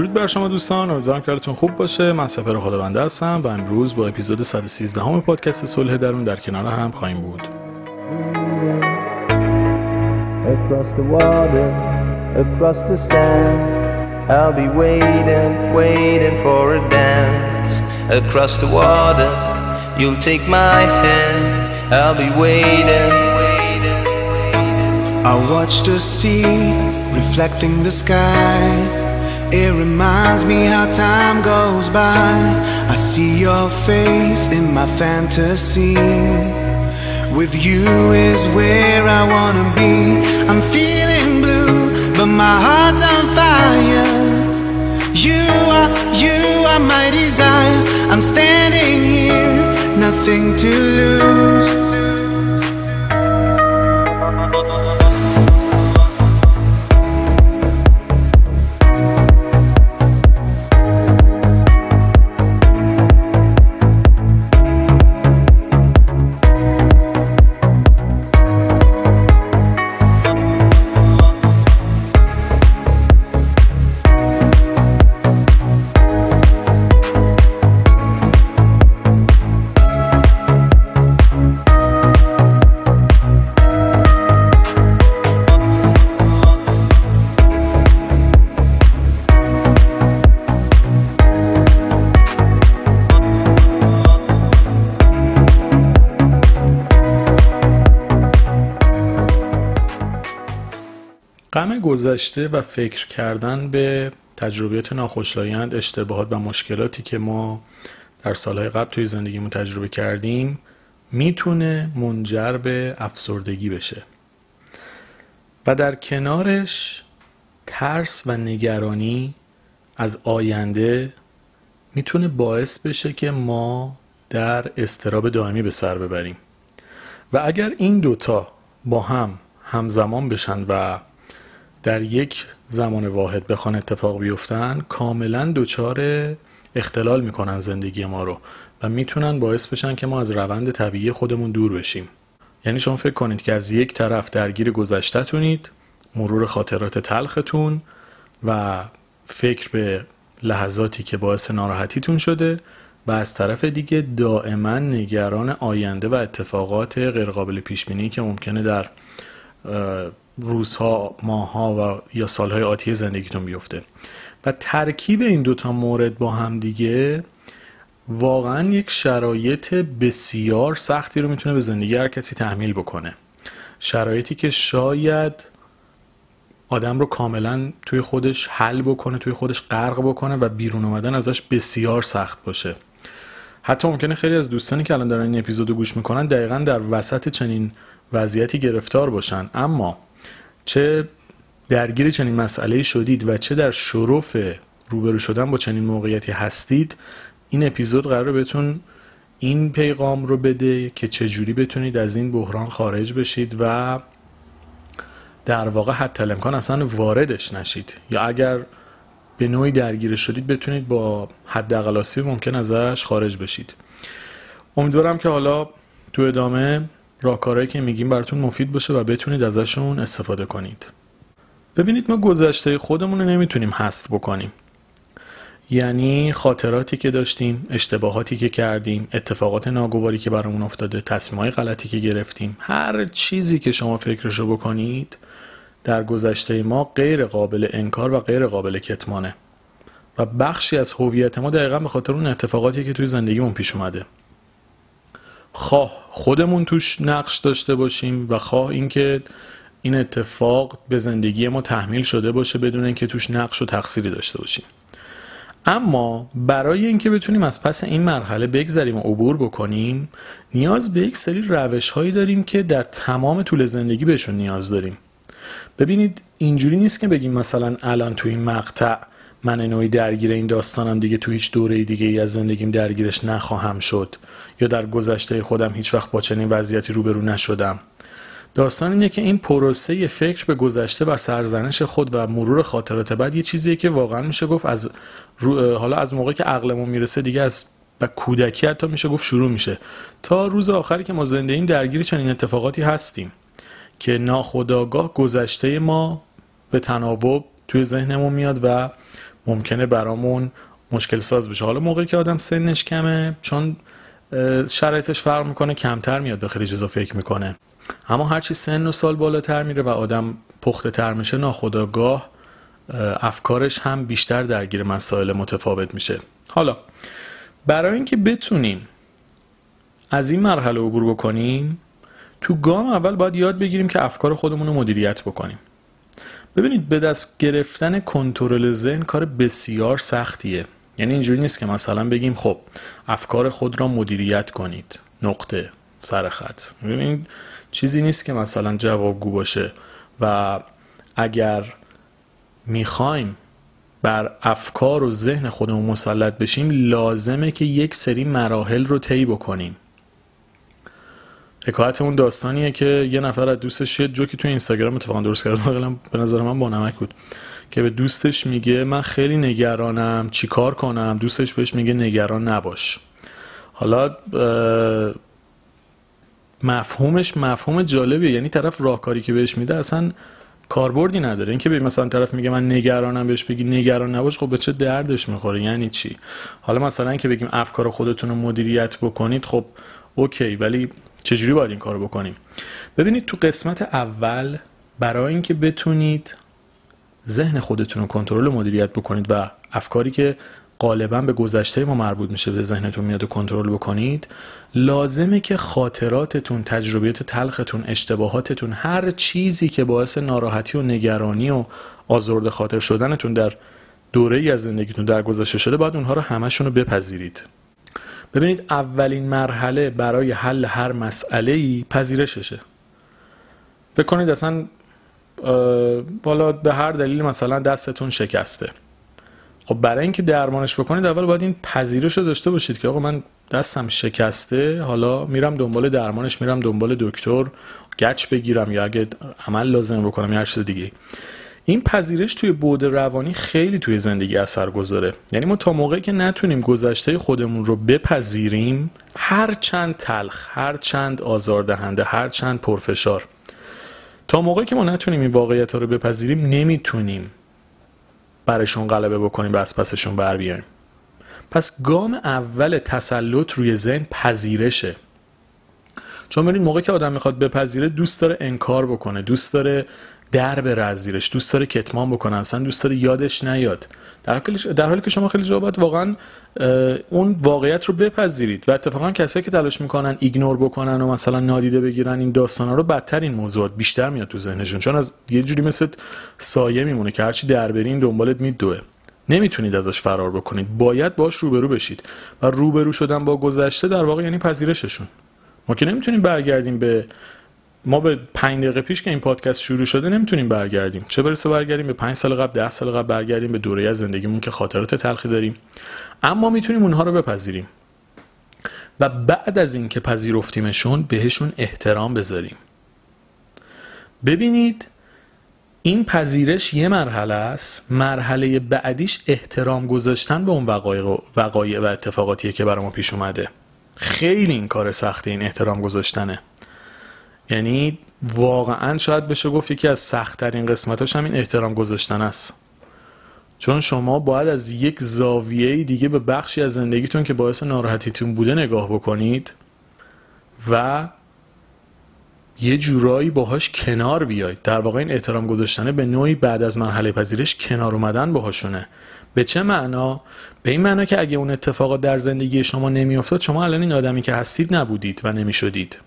درود بر شما دوستان امیدوارم که حالتون خوب باشه من سپر خداونده هستم و امروز با اپیزود 113 همه پادکست صلح درون در کنار هم خواهیم بود across the water, across the sand. I'll be waiting, waiting for a dance. Across the water, you'll take my hand. I'll be waiting, waiting, waiting. I watch the sea reflecting the sky. It reminds me how time goes by. I see your face in my fantasy. With you is where I wanna be. I'm feeling blue, but my heart's on fire. You are, you are my desire. I'm standing here, nothing to lose. گذشته و فکر کردن به تجربیات ناخوشایند اشتباهات و مشکلاتی که ما در سالهای قبل توی زندگیمون تجربه کردیم می‌تونه منجر به افسردگی بشه. و در کنارش ترس و نگرانی از آینده می‌تونه باعث بشه که ما در استراب دائمی به سر ببریم. و اگر این دوتا با هم همزمان بشن و در یک زمان واحد بخوان اتفاق بیفتن کاملا دچار اختلال می‌کنن زندگی ما رو و می‌تونن باعث بشن که ما از روند طبیعی خودمون دور بشیم. یعنی شما فکر کنید که از یک طرف درگیر گذشتهتونید مرور خاطرات تلختون و فکر به لحظاتی که باعث ناراحتیتون شده و از طرف دیگه دائما نگران آینده و اتفاقات غیرقابل پیش بینی که ممکنه در روزها، ماهها و یا سالهای آتی زندگیتون بیفته. و ترکیب این دوتا مورد با هم دیگه واقعا یک شرایط بسیار سختی رو می‌تونه به زندگی هر کسی تحمیل بکنه. شرایطی که شاید آدم رو کاملا توی خودش حل بکنه توی خودش غرق بکنه و بیرون اومدن ازش بسیار سخت باشه. حتی ممکنه خیلی از دوستانی که الان دارن این اپیزودو گوش می‌کنن دقیقا در وسط چنین وضعیتی گرفتار باشن. اما چه درگیر چنین مسئله شدید و چه در شرف روبرو شدن با چنین موقعیتی هستید این اپیزود قرار بهتون این پیغام رو بده که چجوری بتونید از این بحران خارج بشید و در واقع حتی امکان اصلا واردش نشید. یا اگر به نوعی درگیر شدید بتونید با حد ممکن ازش خارج بشید. امیدوارم که حالا تو ادامه راهکارهایی که میگیم براتون مفید باشه و بتونید ازشون استفاده کنید. ببینید ما گذشته خودمون رو نمی‌تونیم حذف بکنیم. یعنی خاطراتی که داشتیم اشتباهاتی که کردیم اتفاقات ناگواری که برامون افتاده تصمیمهای غلطی که گرفتیم هر چیزی که شما فکرشو بکنید در گذشته ما غیر قابل انکار و غیر قابل کتمانه. و بخشی از هویت ما دقیقا به خاطر اون اتفاقاتی که توی زندگیمون پیش اومده. خواه خودمون توش نقش داشته باشیم و خواه اینکه این اتفاق به زندگی ما تحمیل شده باشه بدون اینکه توش نقش و تقصیری داشته باشیم. اما برای اینکه بتونیم از پس این مرحله بگذریم و عبور بکنیم نیاز به یک سری روش هایی داریم که در تمام طول زندگی بهشون نیاز داریم. ببینید اینجوری نیست که بگیم مثلا الان تو این مقطع من نوعی درگیر این داستانم دیگه تو هیچ دوره دیگه ای از زندگیم درگیرش نخواهم شد. یا در گذشته خودم هیچ وقت با چنین وضعیتی روبرو نشدم. داستان اینه که این پروسه فکر به گذشته بر سرزنش خود و مرور خاطرات بعد یه چیزیه که واقعا میشه گفت از حالا از موقعی که عقلمون می‌رسه دیگه از و کودکی حتی میشه گفت شروع میشه. تا روز آخری که ما زنده ایم درگیر چنین اتفاقاتی هستیم که ناخداگاه گذشته ما به تناوب توی ذهنمون میاد و ممکنه برامون مشکل ساز بشه. حالا موقعی که آدم سنش کمه چون شرایطش فرق می‌کنه کمتر میاد به خیلی چیزا فکر می‌کنه. اما هرچی سن و سال بالاتر میره و آدم پخته تر میشه ناخداگاه افکارش هم بیشتر درگیر مسائل متفاوت میشه. حالا برای اینکه بتونیم از این مرحله عبور بکنیم تو گام اول باید یاد بگیریم که افکار خودمون رو مدیریت بکنیم. ببینید به دست گرفتن کنترل ذهن کار بسیار سختیه. یعنی اینجوری نیست که مثلا بگیم خب افکار خود را مدیریت کنید. نقطه. سر خط. ببینید چیزی نیست که مثلا جوابگو باشه و اگر می‌خوایم بر افکار و ذهن خودمون مسلط بشیم لازمه که یک سری مراحل رو طی بکنیم. حکایت اون داستانیه که یه نفر از دوستش یه جوکی تو اینستاگرام اتفاقا درست کرد. به نظر من با نمک بود. که به دوستش میگه من خیلی نگرانم چیکار کنم؟ دوستش بهش میگه نگران نباش. حالا مفهومش مفهوم جالبیه. یعنی طرف راهکاری که بهش میده اصلا کاربردی نداره. اینکه به مثلا طرف میگه من نگرانم بهش بگی نگران نباش خب به چه دردش می‌خوره؟ یعنی چی؟ حالا مثلا که بگیم افکار خودتون رو مدیریت بکنید خب اوکی. ولی چجوری باید این کارو بکنیم؟ ببینید تو قسمت اول برای اینکه بتونید ذهن خودتون رو کنترل مدیریت بکنید و افکاری که غالبا به گذشته ما مربوط میشه به ذهنتون میاد و کنترل بکنید لازمه که خاطراتتون تجربیات تلختون اشتباهاتتون هر چیزی که باعث ناراحتی و نگرانی و آزرد خاطر شدنتون در دوره ای از زندگیتون در گذشته شده باید اونها رو همشون رو بپذیرید. ببینید اولین مرحله برای حل هر مسئله ای پذیرششه. فکر کنید اصلا بالا به هر دلیل مثلا دستتون شکسته. خب برای اینکه درمانش بکنید اول باید این پذیرش رو داشته باشید که آقا من دستم شکسته حالا میرم دنبال درمانش میرم دنبال دکتر گچ بگیرم یا اگه عمل لازم بکنم یا هر چیز دیگه این پذیرش توی بود روانی خیلی توی زندگی اثر گذاره. یعنی ما تا موقعی که نتونیم گذشته خودمون رو بپذیریم هر چند تلخ هر چند آزاردهنده هر چند پرفشار. تا موقعی که ما نتونیم این واقعیت ها رو بپذیریم نمی‌تونیم برشون غلبه بکنیم و از پسشون بر بیایم. پس گام اول تسلط روی ذهن پذیرشه. چون ببینید موقعی که آدم می‌خواد بپذیره دوست داره انکار بکنه دوست داره در بره از زیرش. دوست داره کتمان بکنه اصلا دوست داره یادش نیاد. در حالی, در حالی که شما خیلی جا باید واقعا اون واقعیت رو بپذیرید. و اتفاقا کسایی که تلاش می‌کنن ایگنور بکنن و مثلا نادیده بگیرن این داستانا رو بدتر این موضوعات بیشتر میاد تو ذهنشون. چون از یه جوری مثل سایه میمونه که هرچی در برین دنبالت میدوه. نمی‌تونید ازش فرار بکنید. باید باش روبرو بشید. و روبرو شدن با گذشته در واقع یعنی پذیرششون. ما که نمی‌تونیم برگردیم به ما به پنج دقیقه پیش که این پادکست شروع شده نمی‌تونیم برگردیم. چه برسه برگردیم به پنج سال قبل ده سال قبل برگردیم به دوره از زندگیمون که خاطرات تلخی داریم. اما می‌تونیم اونها رو بپذیریم. و بعد از اینکه پذیرفتیمشون بهشون احترام بذاریم. ببینید این پذیرش یه مرحله است. مرحله بعدیش احترام گذاشتن به اون وقایع, وقایع و اتفاقاتیه که برای ما پیش اومده. خیلی این کار سخته این احترام گذاشتنه. یعنی واقعا شاید بشه گفت یکی از سختترین قسمتاش همین احترام گذاشتن است. چون شما باید از یک زاویه دیگه به بخشی از زندگیتون که باعث ناراحتیتون بوده نگاه بکنید و یه جورایی باهاش کنار بیاید. در واقع این احترام گذاشتنه به نوعی بعد از مرحله پذیرش کنار اومدن باهاشونه. به چه معنا؟ به این معنا که اگه اون اتفاقات در زندگی شما نمیافتاد شما الان این آدمی که هستید نبودید و نمی‌شدید.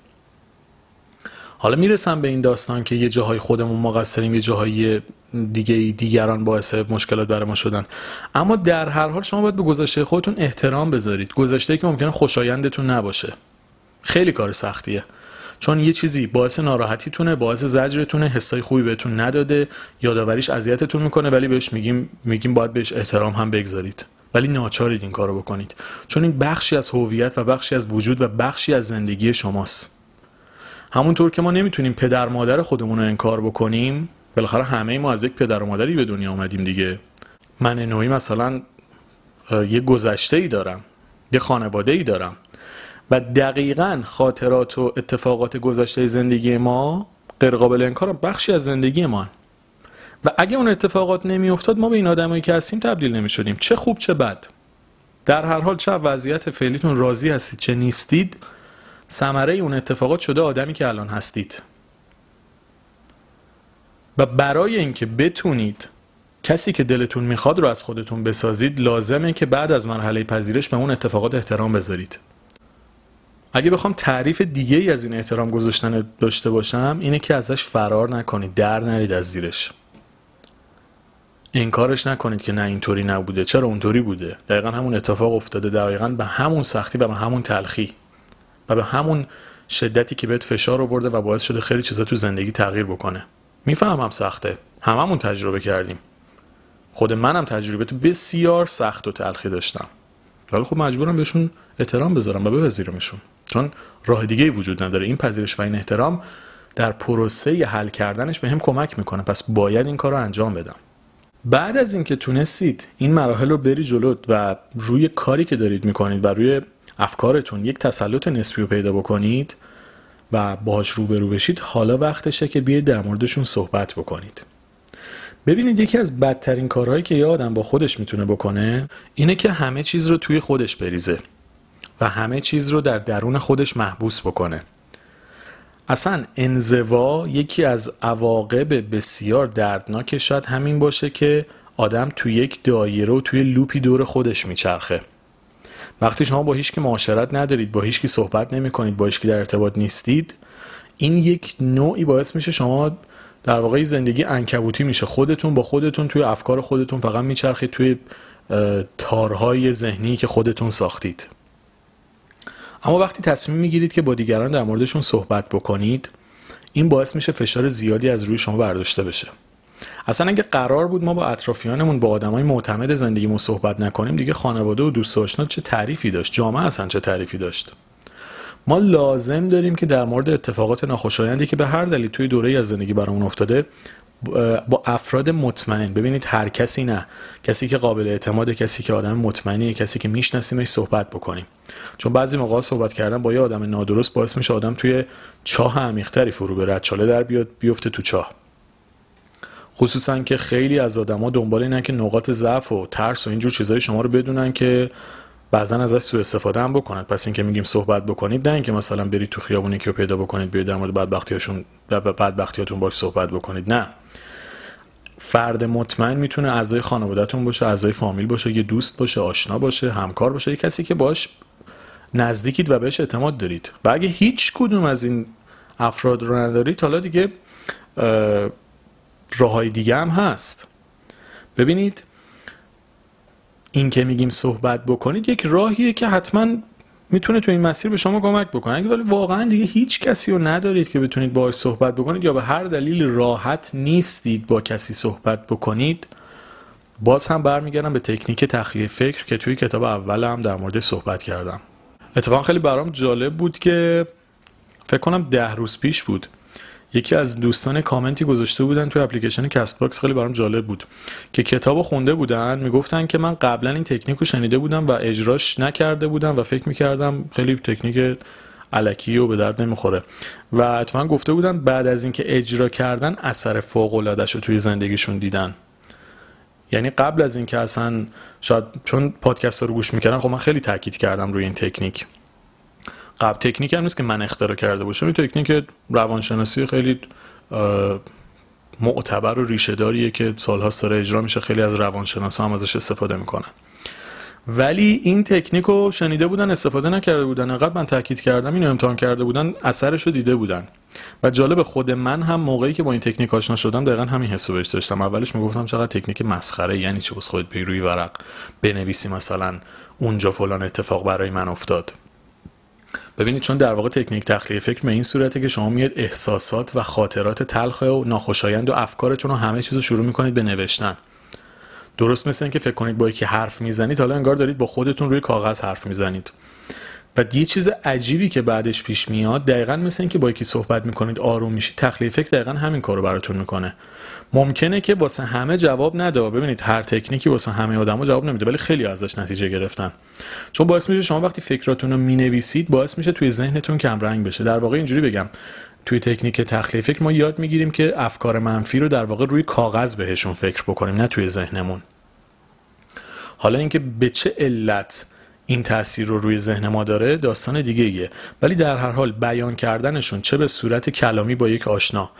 حالا می‌رسم به این داستان که یه جاهای خودمون مقصریم یه جاهای دیگه دیگران باعث مشکلات برای ما شدن. اما در هر حال شما باید به گذشته خودتون احترام بذارید. گذشته که ممکنه خوشایندتون نباشه. خیلی کار سختیه. چون یه چیزی باعث ناراحتیتونه باعث زجرتونه حسای خوبی بهتون نداده یادآوریش اذیتتون می‌کنه ولی بهش میگیم میگیم باید بهش احترام هم بگذارید. ولی ناچارید این کارو بکنید. چون این بخشی از هویت و بخشی از وجود و بخشی از زندگی شماست. همونطور که ما نمی‌تونیم پدر مادر خودمون رو انکار بکنیم بالاخره همه ما از یک پدر و مادری به دنیا آمدیم دیگه. من نوعی مثلا یه گذشته ای دارم یه خانواده ای دارم و دقیقا خاطرات و اتفاقات گذشته زندگی ما غیر قابل انکار بخشی از زندگی ما و اگه اون اتفاقات نمیافتاد ما به این آدمایی که هستیم تبدیل نمی‌شدیم. چه خوب چه بد. در هر حال چه وضعیت فعلیتون راضی هستید چه نیستید ثمره اون اتفاقات شده آدمی که الان هستید. و برای اینکه بتونید کسی که دلتون می‌خواد رو از خودتون بسازید لازمه که بعد از مرحله پذیرش به اون اتفاقات احترام بذارید. اگه بخوام تعریف دیگه ای از این احترام گذاشتن داشته باشم اینه که ازش فرار نکنید در نرید از زیرش. انکارش نکنید که نه اینطوری نبوده. چرا اونطوری بوده؟ دقیقا همون اتفاق افتاده دقیقا به همون سختی و به همون تلخی. و به همون شدتی که بهت فشار آورده و باعث شده خیلی چیزا تو زندگی تغییر بکنه. می‌فهمم سخته. هممون تجربه کردیم. خود منم تجربه بسیار سخت و تلخی داشتم. ولی خب مجبورم بهشون احترام بذارم و بپذیرمشون. چون راه دیگه وجود نداره. این پذیرش و این احترام در پروسه حل کردنش به هم کمک می‌کنه. پس باید این کار رو انجام بدم. بعد از اینکه تونستید این مراحل رو بری جلو و روی کاری که دارید می‌کنید و روی افکارتون یک تسلط نسبی رو پیدا بکنید و باهاش روبرو بشید حالا وقتشه که بیاید در موردشون صحبت بکنید. ببینید یکی از بدترین کارهایی که یه آدم با خودش می‌تونه بکنه اینه که همه چیز رو توی خودش بریزه و همه چیز رو در درون خودش محبوس بکنه. اصلا انزوا یکی از عواقب بسیار دردناک شاید همین باشه که آدم توی یک دایره و توی لوپی دور خودش میچرخه. وقتی شما با هیچکی معاشرت ندارید با هیچکی صحبت نمی کنید با هیچکی در ارتباط نیستید این یک نوعی باعث میشه شما در واقع زندگی انکبوتی میشه. خودتون با خودتون توی افکار خودتون فقط میچرخید توی تارهای ذهنی که خودتون ساختید. اما وقتی تصمیم می‌گیرید که با دیگران در موردشون صحبت بکنید این باعث میشه فشار زیادی از روی شما برداشته بشه. اصلا اگه قرار بود ما با اطرافیانمون با آدمای معتمد زندگیمون صحبت نکنیم دیگه خانواده و دوست آشنا چه تعریفی داشت؟ جامعه اصلا چه تعریفی داشت؟ ما لازم داریم که در مورد اتفاقات ناخوشایندی که به هر دلیل توی دوره از زندگی برامون افتاده با افراد مطمئن. ببینید هر کسی نه. کسی که قابل اعتماد کسی که آدم مطمئنیه کسی که میشناسیمش صحبت بکنیم. چون بعضی موقع صحبت کردن با یه آدم نادرست باعث میشه آدم توی چاه عمیقتری فرو بره چاله در بیاد بیفته تو چاه. خصوصا که خیلی از آدما دنبال اینن که نقاط ضعف و ترس و اینجور چیزای شما رو بدونن که بعضا ازش سوء استفاده هم بکنن. پس اینکه میگیم صحبت بکنید نه اینکه مثلا برید تو خیابون که پیدا بکنید بیاید در مورد بدبختیاشون بدبختیاتون باش صحبت بکنید. نه. فرد مطمئن می‌تونه اعضای خانوادهتون باشه اعضای فامیل باشه یه دوست باشه آشنا باشه همکار باشه یه کسی که باش نزدیکید و بهش اعتماد دارید. و اگه هیچ کدوم از این افراد رو ندارید حالا دیگه راههای دیگه هم هست. ببینید این که میگیم صحبت بکنید یک راهیه که حتما می‌تونه تو این مسیر به شما کمک بکنه. اگه ولی واقعا دیگه هیچ کسی رو ندارید که بتونید باهاش صحبت بکنید یا به هر دلیل راحت نیستید با کسی صحبت بکنید باز هم برمیگردم به تکنیک تخلیه فکر که توی کتاب اول هم در مورد صحبت کردم. اتفاقا خیلی برام جالب بود که فکر کنم ده روز پیش بود. یکی از دوستان کامنتی گذاشته بودن توی اپلیکیشن Castbox خیلی برام جالب بود که کتاب خونده بودن. می‌گفتن که من قبلا این تکنیک رو شنیده بودم و اجراش نکرده بودم و فکر می‌کردم خیلی تکنیک الکی و به درد نمی‌خوره. و اتفاقا گفته بودن بعد از اینکه اجرا کردن اثر فوق رو توی زندگیشون دیدن. یعنی قبل از اینکه اصلا شاید چون پادکست رو گوش می‌کردم خب من خیلی تاکید کردم روی این تکنیک. قبل تکنیک هم نیست که من اختراع کرده باشم. این تکنیک روانشناسی خیلی معتبر و ریشه داریه که سالهاست داره اجرا میشه. خیلی از روانشناسا هم ازش استفاده می‌کنن. ولی این تکنیک رو شنیده بودن استفاده نکرده بودن. انقدر من تاکید کردم اینو امتحان کرده بودن اثرش رو دیده بودن. و جالب خود من هم موقعی که با این تکنیک آشنا شدم دقیقا همین حسو بهش داشتم. اولش می‌گفتم چقدر تکنیک مسخره یعنی چه بس خودت روی ورق بنویسی مثلا اونجا فلان اتفاق برای من افتاد. ببینید چون در واقع تکنیک تخلیه فکر به این صورته که شما میاد احساسات و خاطرات تلخ و ناخوشایند و افکارتون رو همه چیز رو شروع می‌کنید به نوشتن. درست مثل اینکه فکر کنید با یکی حرف می‌زنید حالا انگار دارید با خودتون روی کاغذ حرف می‌زنید. و یه چیز عجیبی که بعدش پیش میاد دقیقا مثل اینکه با یکی صحبت می‌کنید آروم میشید. تخلیه فکر دقیقا همین کارو براتون می‌کنه. ممکنه که واسه همه جواب نده. ببینید هر تکنیکی واسه همه آدما جواب نمیده ولی خیلی ازش نتیجه گرفتن. چون باعث میشه شما وقتی فکراتون رو می‌نویسید باعث میشه توی ذهنتون کم رنگ بشه. در واقع اینجوری بگم توی تکنیک تخلیه فکر ما یاد می‌گیریم که افکار منفی رو در واقع روی کاغذ بهشون فکر بکنیم نه توی ذهنمون. حالا اینکه به چه علت این تاثیر رو روی ذهن ما داره داستان دیگه ایه ولی در هر حال بیان کردنشون چه به صورت کلامی با یک آشنا.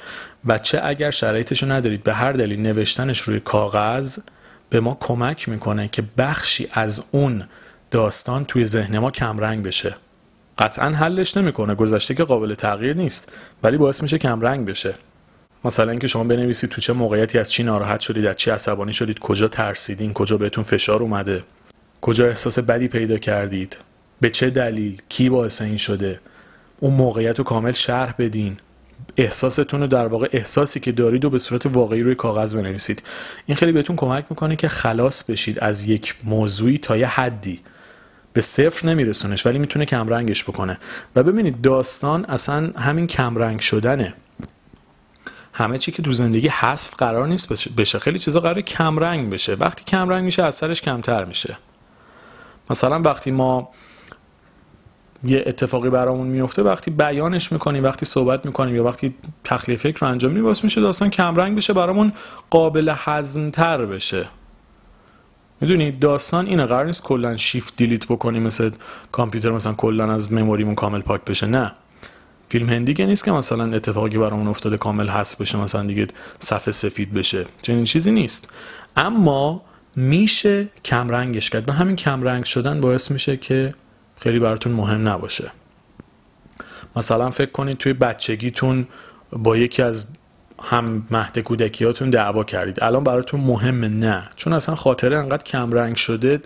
و چه اگر شرایطش رو ندارید به هر دلیل نوشتنش روی کاغذ به ما کمک می‌کنه که بخشی از اون داستان توی ذهن ما کمرنگ بشه. قطعا حلش نمی‌کنه گذشته که قابل تغییر نیست ولی باعث میشه کمرنگ بشه. مثلا اینکه شما بنویسید تو چه موقعیتی از چی ناراحت شدید از چی عصبانی شدید کجا ترسیدین کجا بهتون فشار اومده کجا احساس بدی پیدا کردید به چه دلیل کی باعث این شده اون موقعیت رو کامل شرح بدین. احساستون رو در واقع احساسی که دارید و به صورت واقعی روی کاغذ بنویسید. این خیلی بهتون کمک می‌کنه که خلاص بشید از یک موضوعی تا یه حدی. به صفر نمیرسونش ولی می‌تونه کمرنگش بکنه. و ببینید داستان اصلا همین کمرنگ شدنه. همه چی که تو زندگی حذف قرار نیست بشه خیلی چیزا قرار کمرنگ بشه. وقتی کمرنگ میشه اثرش کمتر میشه. مثلا وقتی ما یه اتفاقی برامون میفته وقتی بیانش می‌کنیم وقتی صحبت می‌کنیم یا وقتی تخلیه فکر رو انجام میدیم میشه داستان کمرنگ بشه برامون قابل هضمتر بشه. می‌دونی داستان اینه قرار نیست کلا شیفت دیلیت بکنیم مثل کامپیوتر مثلا کلا از مموریمون کامل پاک بشه نه. فیلم هندی که نیست که مثلا اتفاقی برامون افتاده کامل حذف بشه مثلا دیگه صفحه سفید بشه چنین چیزی نیست. اما میشه کمرنگش کرد و همین کمرنگ شدن باعث میشه که خیلی براتون مهم نباشه. مثلا فکر کنید توی بچگیتون با یکی از هم مهد کودکیاتون دعوا کردید. الان براتون مهمه نه. چون اصلا خاطره انقدر کمرنگ شده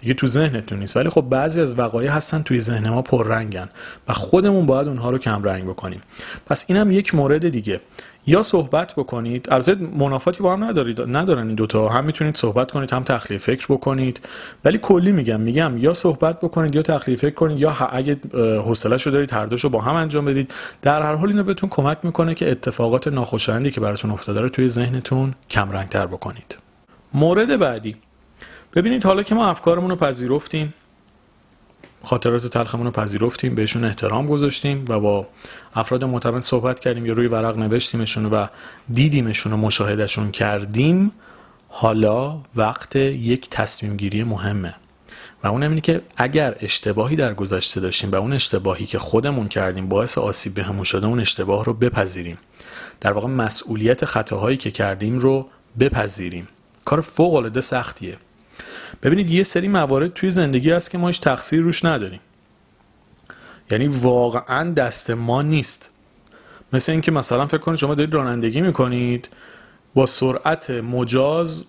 دیگه تو ذهنتون نیست. ولی خب بعضی از وقایع هستن توی ذهن ما پررنگن و خودمون باید اونها رو کمرنگ بکنیم. پس اینم یک مورد دیگه. یا صحبت بکنید. البته منافاتی با هم ندارید ندارن این دوتا. هم می‌تونید صحبت کنید هم تخلیه فکر بکنید. ولی کلی میگم میگم یا صحبت بکنید یا تخلیه فکر کنید یا اگه حوصله دارید هر دوشو با هم انجام بدید. در هر حال اینو بهتون کمک می‌کنه که اتفاقات ناخوشایندی که براتون افتاده رو توی ذهنتون کم رنگ بکنید. مورد بعدی. ببینید حالا که ما افکارمون رو پذیرفتیم خاطرات تلخمون رو پذیرفتیم بهشون احترام گذاشتیم و با افراد معتمد صحبت کردیم یا روی ورق نوشتیمشون و دیدیمشون و مشاهدهشون کردیم. حالا وقت یک تصمیم گیری مهمه و اون اینه که اگر اشتباهی در گذشته داشتیم و اون اشتباهی که خودمون کردیم باعث آسیب بهمون شده اون اشتباه رو بپذیریم. در واقع مسئولیت خطاهایی که کردیم رو بپذیریم. کار فوق العاده سختیه. ببینید یه سری موارد توی زندگی هست که ما هیچ تقصیر روش نداریم. یعنی واقعا دست ما نیست. مثل اینکه مثلا فکر کنید شما دارید رانندگی می‌کنید با سرعت مجاز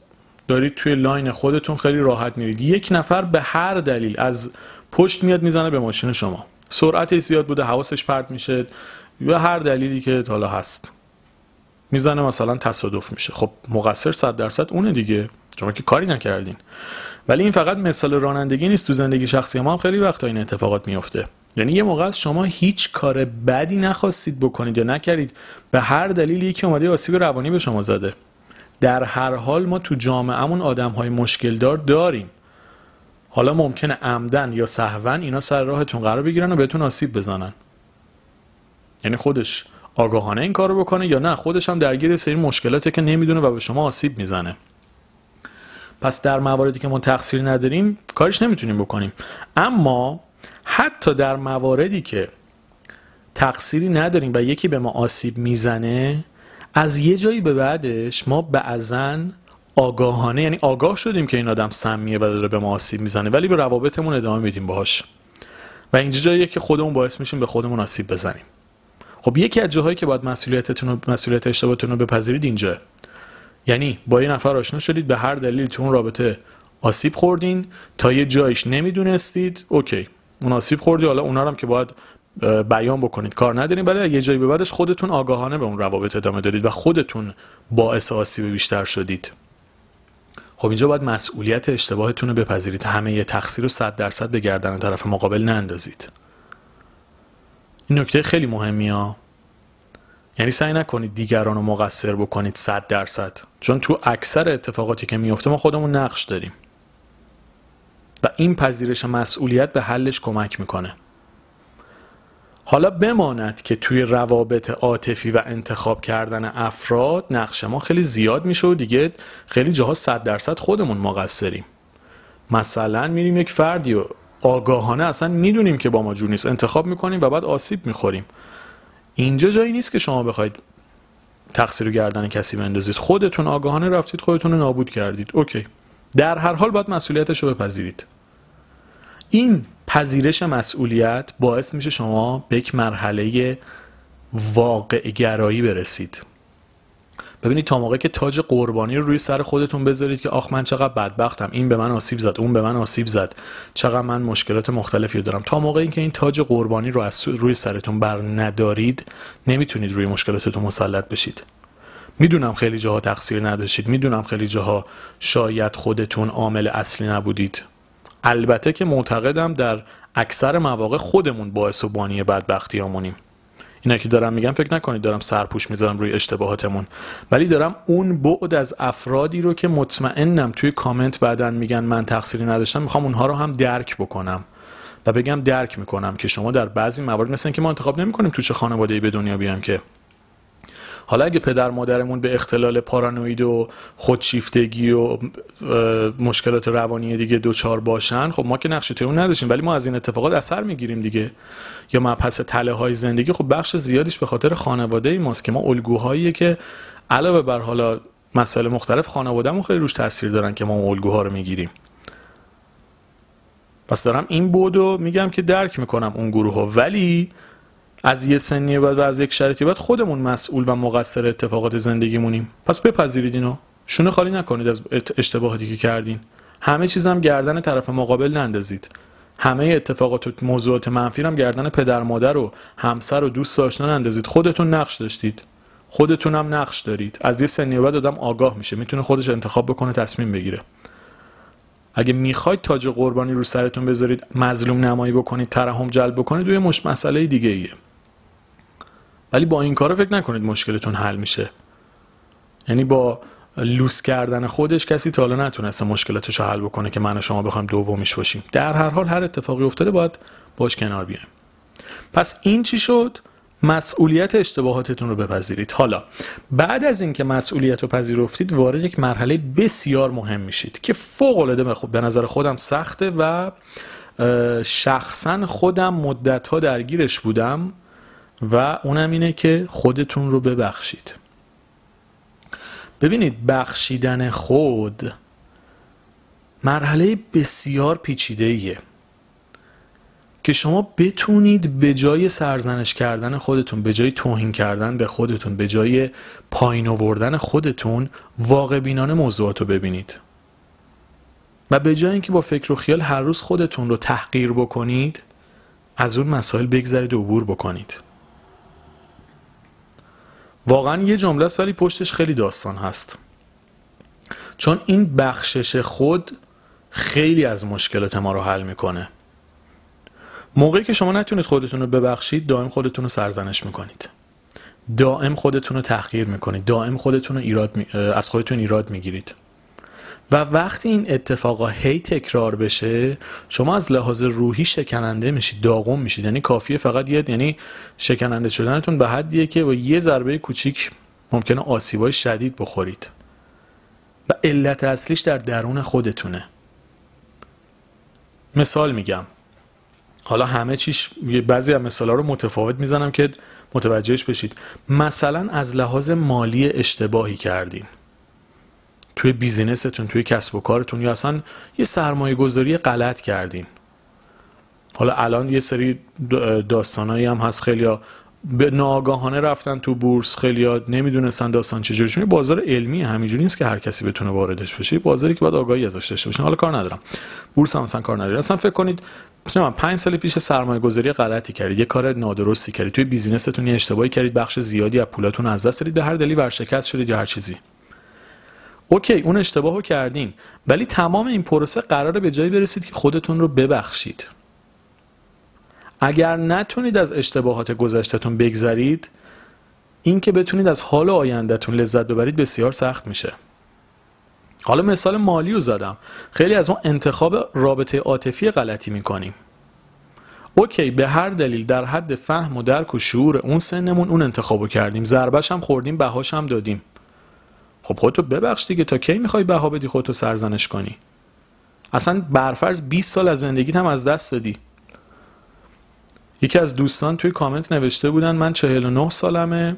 دارید توی لاین خودتون خیلی راحت میرید. یک نفر به هر دلیل از پشت میاد می‌زنه به ماشین شما. سرعت زیاد بوده حواسش پرت میشه به هر دلیلی که حالا هست. می‌زنه مثلا تصادف میشه. خب مقصر صد درصد اونه دیگه. شما که کاری نکردین. ولی این فقط مثال رانندگی نیست تو زندگی شخصی ما هم خیلی وقتا این اتفاقات میفته یعنی یه موقع از شما هیچ کار بدی نخواستید بکنید یا نکردید به هر دلیل یکی اومده آسیب روانی به شما زده. در هر حال ما تو جامعهمون آدم های مشکل دار داریم. حالا ممکنه عمدن یا سهون اینا سر راهتون قرار بگیرن و بهتون آسیب بزنن. یعنی خودش آگاهانه این کارو بکنه یا نه خودش هم درگیر سری مشکلاته که نمی‌دونه و به شما آسیب می‌زنه. پس در مواردی که ما تقصیر نداریم کارش نمی‌تونیم بکنیم. اما حتی در مواردی که تقصیری نداریم و یکی به ما آسیب می‌زنه از یه جایی به بعدش ما بعضا آگاهانه یعنی آگاه شدیم که این آدم سمیه و داره به ما آسیب می‌زنه ولی به روابطمون ادامه میدیم باهاش. و اینجا جاییه که خودمون باعث میشیم به خودمون آسیب بزنیم. خب یکی از جاهایی که باید مسئولیتتون مسئولیت اشتباهتون رو بپذیرید اینجا. یعنی با یه نفر آشنا شدید به هر دلیل تو اون رابطه آسیب خوردین. تا یه جایش نمی‌دونستید اوکی. اون آسیب خوردی حالا اونا هم که باید بیان بکنید. کار نداریم ولی یه جایی به بعدش خودتون آگاهانه به اون روابط ادامه دادید و خودتون باعث آسیب بیشتر شدید. خب اینجا باید مسئولیت اشتباهتون رو بپذیرید. همه یه تقصیر رو صد درصد به گردن طرف مقابل نندازید. این نکته خیلی مهمی ها یعنی سعی نکنید دیگران رو مقصر بکنید صد درصد. چون تو اکثر اتفاقاتی که میفته ما خودمون نقش داریم. و این پذیرش مسئولیت به حلش کمک می‌کنه. حالا بماند که توی روابط عاطفی و انتخاب کردن افراد نقش ما خیلی زیاد میشه و دیگه خیلی جاها صد درصد خودمون مقصریم. مثلا میریم یک فردی و آگاهانه اصلا می‌دونیم که با ما جور نیست. انتخاب می‌کنیم و بعد آسیب می‌خوریم. اینجا جایی نیست که شما بخواید تقصیر رو گردن کسی بندازید. خودتون آگاهانه رفتید خودتون رو نابود کردید. اوکی. در هر حال باید مسئولیتش رو بپذیرید. این پذیرش مسئولیت باعث میشه شما به یک مرحله واقع گرایی برسید. ببینید تا موقعی که تاج قربانی رو روی سر خودتون بذارید که آخ من چقدر بدبختم این به من آسیب زد اون به من آسیب زد. چقدر من مشکلات مختلفی رو دارم. تا موقعی که این تاج قربانی رو از روی سرتون بر ندارید نمی‌تونید روی مشکلاتتون مسلط بشید. می‌دونم خیلی جاها تقصیر نداشتید می‌دونم خیلی جاها شاید خودتون عامل اصلی نبودید. البته که معتقدم در اکثر مواقع خودمون باعث و بانی بدبختی همونیم اینا که دارم میگم فکر نکنید دارم سرپوش می‌ذارم روی اشتباهاتمون. ولی دارم اون بعد از افرادی رو که مطمئنم توی کامنت بعدن میگن من تقصیری نداشتم می‌خوام اونها رو هم درک بکنم و بگم درک می‌کنم که شما در بعضی موارد مثل که ما انتخاب نمی‌کنیم تو چه خانواده به دنیا بیام که حالا اگه پدر مادرمون به اختلال پارانوید و خودشیفتگی و مشکلات روانی دیگه دوچار باشن خب ما که نقش اون نداشتیم ولی ما از این اتفاقات اثر می‌گیریم دیگه. یا مبحث تله های زندگی خب بخش زیادیش به خاطر خانواده ای ماست که ما الگوهایی که علاوه بر حالا مسائل مختلف خانوادهمون خیلی روش تاثیر دارن که ما اون الگوها رو می‌گیریم. پس دارم این بودو میگم که درک می‌کنم اون گروه ها ولی از یه سنی بعد و از یک شرطی بعد خودمون مسئول و مقصر اتفاقات زندگیمونیم. پس بپذیرید اینو. شونه خالی نکنید از اشتباهاتی که کردین. همه چیزم گردن طرف مقابل نندازید. همه اتفاقات و موضوعات منفی هم گردن پدر مادر و همسر و دوست آشنا نندازید. خودتون نقش داشتید. خودتون هم نقش دارید. از یه سنی بعد آدم آگاه میشه. می‌تونه خودش انتخاب بکنه تصمیم بگیره. اگه می‌خواید تاج قربانی رو سرتون بذارید مظلوم نمایی بکنید ترحم جلب بکنید روی مش مسئله دیگه ایه ولی با این کارو فکر نکنید مشکلتون حل میشه. یعنی با لوس کردن خودش کسی تا حالا نتونسته مشکلاتش حل بکنه که من و شما بخوایم دومیش باشیم. در هر حال هر اتفاقی افتاده باید باش کنار بیایم. پس این چی شد؟ مسئولیت اشتباهاتتون رو بپذیرید. حالا بعد از اینکه مسئولیت رو پذیرفتید وارد یک مرحله بسیار مهم میشید که فوق العاده به نظر خودم سخته و شخصا خودم مدت ها درگیرش بودم. و اونم اینه که خودتون رو ببخشید. ببینید بخشیدن خود مرحله بسیار پیچیده ایه که شما بتونید به جای سرزنش کردن خودتون به جای توهین کردن به خودتون به جای پایین آوردن خودتون واقع بینانه موضوعات رو ببینید. و به جای اینکه با فکر و خیال هر روز خودتون رو تحقیر بکنید از اون مسائل بگذرید و عبور بکنید. واقعا یه جمله است ولی پشتش خیلی داستان هست. چون این بخشش خود خیلی از مشکلات ما رو حل می‌کنه. موقعی که شما نتونید خودتون رو ببخشید دائم خودتون رو سرزنش می‌کنید. دائم خودتون رو تحقیر می‌کنید. دائم خودتون رو ایراد می... از خودتون ایراد می‌گیرید. و وقتی این اتفاقا هی تکرار بشه شما از لحاظ روحی شکننده میشید داغم میشید. یعنی کافیه فقط یه یعنی شکننده شدنتون به حدیه که با یه ضربه کوچیک ممکنه آسیبای شدید بخورید. و علت اصلیش در درون خودتونه. مثال میگم. حالا همه چیش بعضی از مثالا رو متفاوت می‌زنم که متوجهش بشید. مثلا از لحاظ مالی اشتباهی کردین توی بیزینستون توی کسب و کارتون یا اصلا یه سرمایه گذاری غلط کردین. حالا الان یه سری داستانایی هم هست. خیلی به ناگاهانه رفتن تو بورس خیلی نمی‌دونستن داستان چجوری چون بازار علمی همینجوری نیست که هر کسی بتونه واردش بشه. بازاری که باید آگاهی ازش داشته باشین حالا کار ندارم. بورس هم اصلا کار نداره. اصلا فکر کنید من پنج سال پیش سرمایه گذاری غلطی کردید. یه کار نادرستی کردید. توی بیزینستون یه اشتباهی کردید. بخش زیادی از پولاتون از دست دادید. به هر دلی ورشکست شدید یا هر چیزی. اوکی اون اشتباه رو کردین. ولی تمام این پروسه قراره به جایی برسید که خودتون رو ببخشید. اگر نتونید از اشتباهات گذشتهتون بگذرید اینکه بتونید از حال آیندهتون لذت ببرید بسیار سخت میشه. حالا مثال مالی رو زدم. خیلی از ما انتخاب رابطه عاطفی غلطی می‌کنیم. اوکی به هر دلیل در حد فهم و درک و شعور اون سنمون اون انتخابو کردیم. ضربش هم خوردیم بهاش هم دادیم. خب خودتو ببخش دیگه تا کی می‌خوای بها بدی خودتو سرزنش کنی؟ اصلا برفرض 20 سال از زندگیت هم از دست دادی. یکی از دوستان توی کامنت نوشته بودن من 49 سالمه.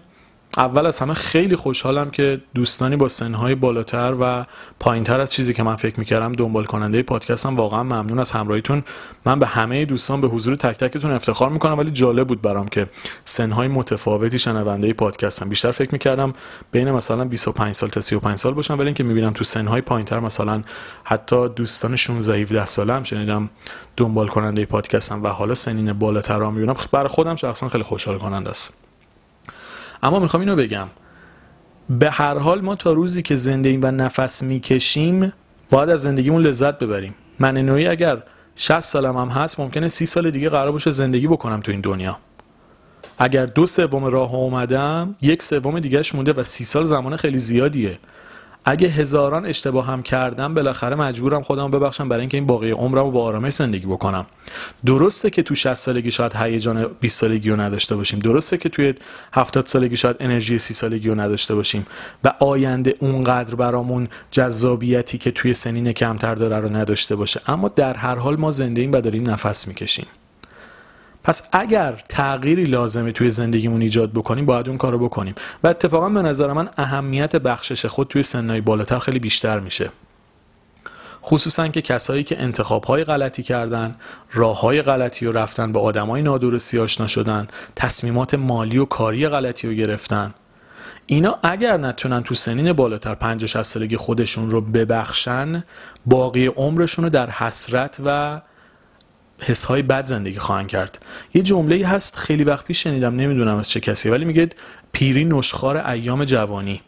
اول از همه خیلی خوشحالم که دوستانی با سنهای بالاتر و پایینتر از چیزی که من فکر می‌کردم دنبال کننده پادکستم واقعا ممنون از همراهیتون. من به همه دوستان به حضور تک تکتون افتخار می‌کنم ولی جالب بود برام که سنهای متفاوتی شنونده پادکستم. بیشتر فکر می‌کردم بین مثلا 25 سال تا 35 سال باشم ولی اینکه می‌بینم تو سنهای پایینتر مثلا حتی دوستان 16 17 ساله هم شنیدم دنبال کننده پادکستم و حالا سنین بالاتر رو می‌بینم. برای خودم شخصا خیلی خوشحال کننده است. اما می‌خوام اینو بگم. به هر حال ما تا روزی که زنده و نفس می‌کشیم باید از زندگیمون لذت ببریم. من نوعی اگر 60 سالم هم هست ممکنه 30 سال دیگه قرار باشه زندگی بکنم تو این دنیا. اگر دو سوم راه اومدم یک سوم دیگهش مونده و سی سال زمان خیلی زیادیه. اگه هزاران اشتباه هم کردم بالاخره مجبورم خودم ببخشم برای اینکه این باقی عمرم رو با آرامش زندگی بکنم. درسته که تو 60 سالگی شاید هیجان 20 سالگی رو نداشته باشیم. درسته که توی 70 سالگی شاید انرژی 30 سالگی رو نداشته باشیم. و آینده اونقدر برامون جذابیتی که توی سنین کمتر داره رو نداشته باشه. اما در هر حال ما زنده ایم و داریم نفس می‌کشیم. پس اگر تغییری لازمه توی زندگیمون ایجاد بکنیم باید اون کارو بکنیم. و اتفاقا به نظر من اهمیت بخشش خود توی سنهای بالاتر خیلی بیشتر میشه. خصوصا که کسایی که انتخاب های غلطی کردن راه های غلطی رو رفتن به آدمای نادرستی آشنا شدن تصمیمات مالی و کاری غلطی رو گرفتن. اینا اگر نتونن تو سنین بالاتر 50 60 سالگی خودشون رو ببخشن باقی عمرشون رو در حسرت و حس های بد زندگی خواهند کرد. یه جمله هست خیلی وقت پیش شنیدم نمی‌دونم از چه کسی ولی میگه پیری نشخار ایام جوانی.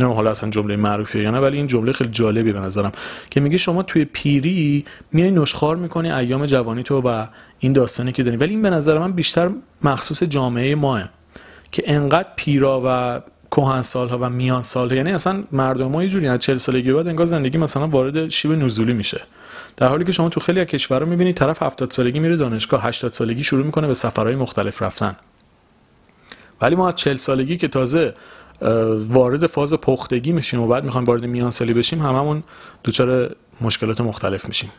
نه حالا اصلا جمله معروفیه یا نه ولی این جمله خیلی جالبی به نظرم که میگه شما توی پیری میای نشخار می‌کنی ایام جوانی تو و این داستانی که داری. ولی این به نظر من بیشتر مخصوص جامعه ماه که انقدر پیرا و کهن سالها و میان سالها یعنی اصلا مردم ها یه جوری از 40 سالگی بعد انگار زندگی مثلا وارد شیب نزولی میشه. در حالی که شما تو خیلی از کشورها می‌بینید طرف 70 سالگی میره دانشگاه 80 سالگی شروع می‌کنه به سفرهای مختلف رفتن. ولی ما از 40 سالگی که تازه وارد فاز پختگی میشیم و بعد می‌خوایم وارد میان سالی بشیم هممون دچار مشکلات مختلف میشیم.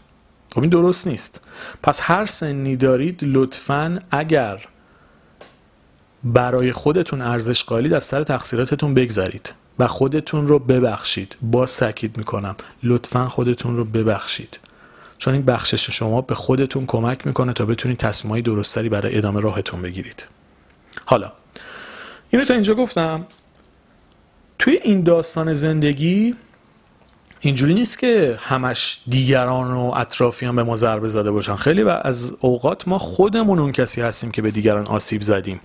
خب این درست نیست. پس هر سنی دارید لطفا اگر برای خودتون ارزش قائلید از سر تقصیراتتون بگذرید و خودتون رو ببخشید. باز تاکید می‌کنم لطفا خودتون رو ببخشید. چون این بخشش شما به خودتون کمک می‌کنه تا بتونید تصمیمای درستری برای ادامه راهتون بگیرید. حالا اینو تا اینجا گفتم. توی این داستان زندگی اینجوری نیست که همش دیگران و اطرافیان به ما ضربه زده باشن. خیلی و از اوقات ما خودمون اون کسی هستیم که به دیگران آسیب زدیم.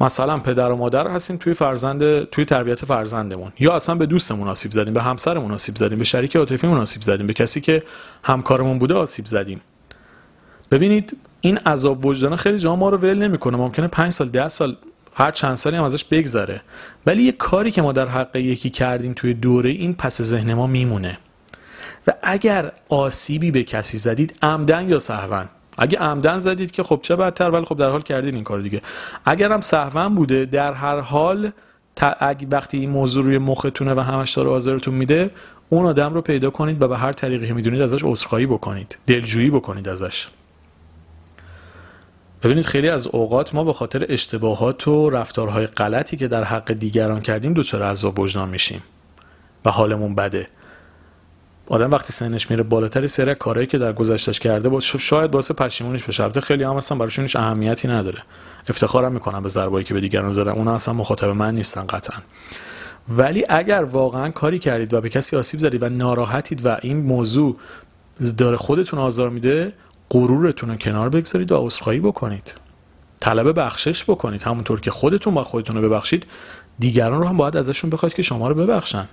مثلا پدر و مادر هستیم توی فرزند توی تربیت فرزندمون. یا اصلا به دوستمون آسیب زدیم به همسرمون آسیب زدیم به شریک عاطفیمون آسیب زدیم به کسی که همکارمون بوده آسیب زدیم. ببینید این عذاب وجدان خیلی جا ما رو ول نمی‌کنه. ممکنه 5 سال 10 سال هر چند سالی هم ازش بگذره. ولی یه کاری که ما در حق یکی کردیم توی دوره این پس ذهن ما میمونه. و اگر آسیبی به کسی زدید عمدن یا سهون اگه عمدن زدید که خب چه بدتر ولی خب در حال کردین این کار دیگه. اگر هم سهون بوده در هر حال وقتی این موضوع روی مختونه و همش داره آزارتون میده اون آدم رو پیدا کنید و به هر طریقی می‌دونید ازش عذرخواهی بکنید. دلجویی بکنید ازش. ببینید خیلی از اوقات ما به خاطر اشتباهات و رفتارهای غلطی که در حق دیگران کردیم دوچار عذاب وجدان میشیم و حالمون بده. آدم وقتی سنش میره بالاتر سری کارهایی که در گذشتهش کرده با شاید باعث پشیمونیش بشه. البته خیلی هم اصلا براشون هیچ اهمیتی نداره. افتخارم می‌کنم به ضربایی که به دیگران زدن. اونا اصلا مخاطب من نیستن قطعا. ولی اگر واقعا کاری کردید و به کسی آسیب زدید و ناراحتید و این موضوع داره خودتون آزار میده غرورتون رو کنار بگذارید و عذرخواهی بکنید. طلب بخشش بکنید. همونطور که خودتون با خودتون رو ببخشید دیگران رو هم باید ازشون بخواید که شما رو ببخشن.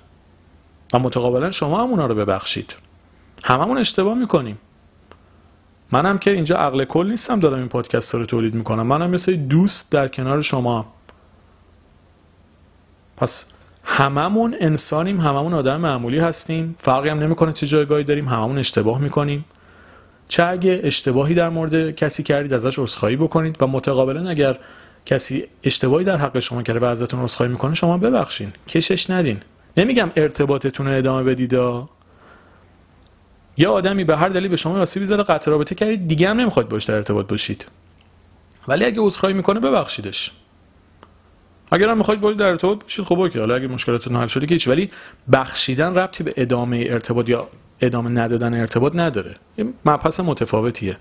و متقابلا شما هم اونا رو ببخشید. هممون اشتباه می‌کنیم. منم که اینجا عقل کل نیستم دارم این پادکست رو تولید می‌کنم. منم مثل دوست در کنار شما. پس هممون انسانیم هممون آدم معمولی هستیم. فرقی هم نمی‌کنه چه جایگاهی داریم هممون اشتباه می‌کنیم. چه اگه اشتباهی در مورد کسی کردید ازش عذرخواهی بکنید و متقابلا اگر کسی اشتباهی در حق شما کرده و ازتون عذرخواهی می‌کنه شما ببخشین. کشش ندین. نمیگم ارتباطتون رو ادامه بدید یه آدمی به هر دلیل به شما آسیبی زده قطع رابطه کردید دیگه هم نمی‌خواد باش در ارتباط باشید. ولی اگه عذرخواهی می‌کنه ببخشیدش. اگر هم می‌خواید باید در ارتباط باشید خب اوکی حالا اگه مشکلاتتون حل شده که هیچ. ولی بخشیدن ربطی به ادامه ارتباط یا ادامه ندادن ارتباط نداره. این مبحث متفاوتیه.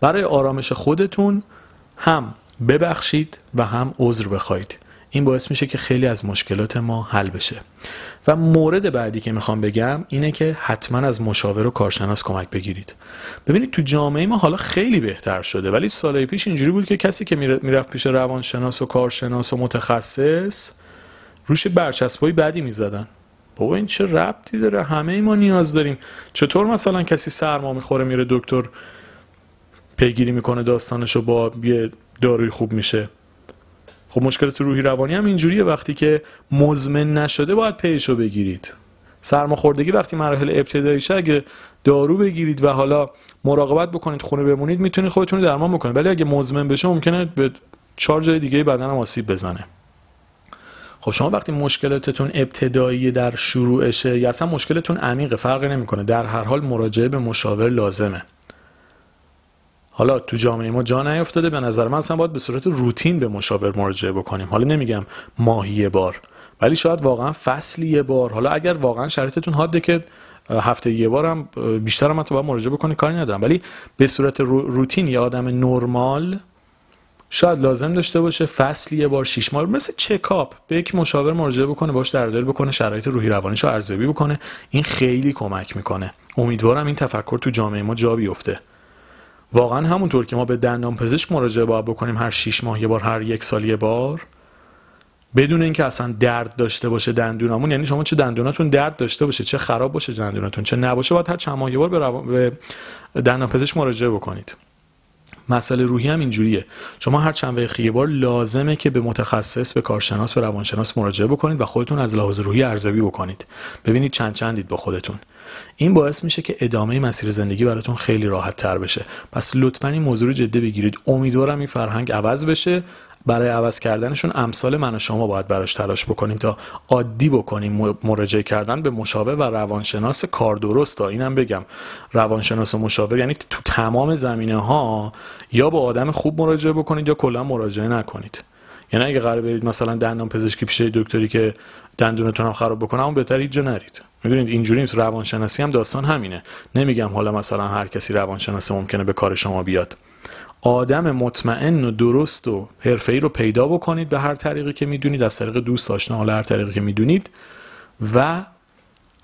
برای آرامش خودتون هم ببخشید و هم عذر بخواید. این باعث میشه که خیلی از مشکلات ما حل بشه. و مورد بعدی که می‌خوام بگم اینه که حتما از مشاور و کارشناس کمک بگیرید. ببینید تو جامعه ما حالا خیلی بهتر شده ولی سالهای پیش اینجوری بود که کسی که می‌رفت پیش روانشناس و کارشناس و متخصص روش برچسبای بدی می‌زدن. بابا این چه ربطی داره؟ همه ای ما نیاز داریم. چطور مثلا کسی سرما می‌خوره میره دکتر پیگیری می‌کنه داستانشو با یه داروی خوب میشه؟ خب مشکلات روحی روانی هم اینجوریه. وقتی که مزمن نشده باید پیشو بگیرید. سرماخوردگی وقتی مراحل ابتداییشه اگه دارو بگیرید و حالا مراقبت بکنید خونه بمونید می‌تونید خودتون رو درمان بکنید. ولی اگه مزمن بشه ممکنه به چهار جای دیگه بدن هم آسیب بزنه. خب شما وقتی مشکلاتتون ابتدایی در شروعشه یا اصلا مشکلتون عمیقه فرقی نمی‌کنه. در هر حال مراجعه به مشاور لازمه. حالا تو جامعه ما جا نیافتاده به نظر من اصلا باید به صورت روتین به مشاور مراجعه بکنیم. حالا نمیگم ماهی یه بار ولی شاید واقعا فصلی یه بار. حالا اگر واقعا شرایطتون حاده که هفته یه بار هم بیشتر هم باید مراجعه بکنی کاری ندارم. ولی به صورت روتین یه آدم نرمال شاید لازم داشته باشه فصلی یه بار شیش ماه. مثل چکاپ به یک مشاور مراجعه بکنه باش در بکنه شرایط روحی روانیشو ارزیابی بکنه. این خیلی کمک می‌کنه. امیدوارم این تفکر تو جامعه ما جا بیفته. واقعا همونطور که ما به دندان پزشک مراجعه باید بکنیم هر 6 ماه یه بار هر یک سال یه بار. بدون اینکه اصلا درد داشته باشه دندونامون یعنی شما چه دندوناتون درد داشته باشه چه خراب باشه دندوناتون چه نباشه باید هر چند ماه یه بار به, به دندان پزشک مراجعه بکنید. مسئله روحی هم اینجوریه. شما هر چند وقت بار لازمه که به متخصص به کارشناس به روانشناس مراجعه بکنید و خودتون از لحاظ روحی ارزیابی بکنید. ببینید چند چندید با خودتون. این باعث میشه که ادامه مسیر زندگی براتون خیلی راحت تر بشه. پس لطفا این موضوع رو جدی بگیرید. امیدوارم این فرهنگ عوض بشه. برای عوض کردنشون امثال من و شما باید براش تلاش بکنیم تا عادی بکنیم مراجعه کردن به مشاور و روانشناس کار درست تا اینم بگم. روانشناس و مشاور یعنی تو تمام زمینه ها یا با آدم خوب مراجعه بکنید یا کلا مراجعه نکنید. یعنی اگه قرار برید مثلا دندان پزشکی پیش دکتری که دندونتون هم خراب بکنه اون بهتر هیچ نرید. می‌دونید اینجوری نیست روانشناسی هم داستان همینه. نمیگم حالا مثلا هر کسی روانشناس ممکنه به کار شما بیاد. آدم مطمئن و درست و حرفه‌ای رو پیدا بکنید به هر طریقی که می‌دونید از طریق دوست آشنا حالا هر طریقی که می‌دونید و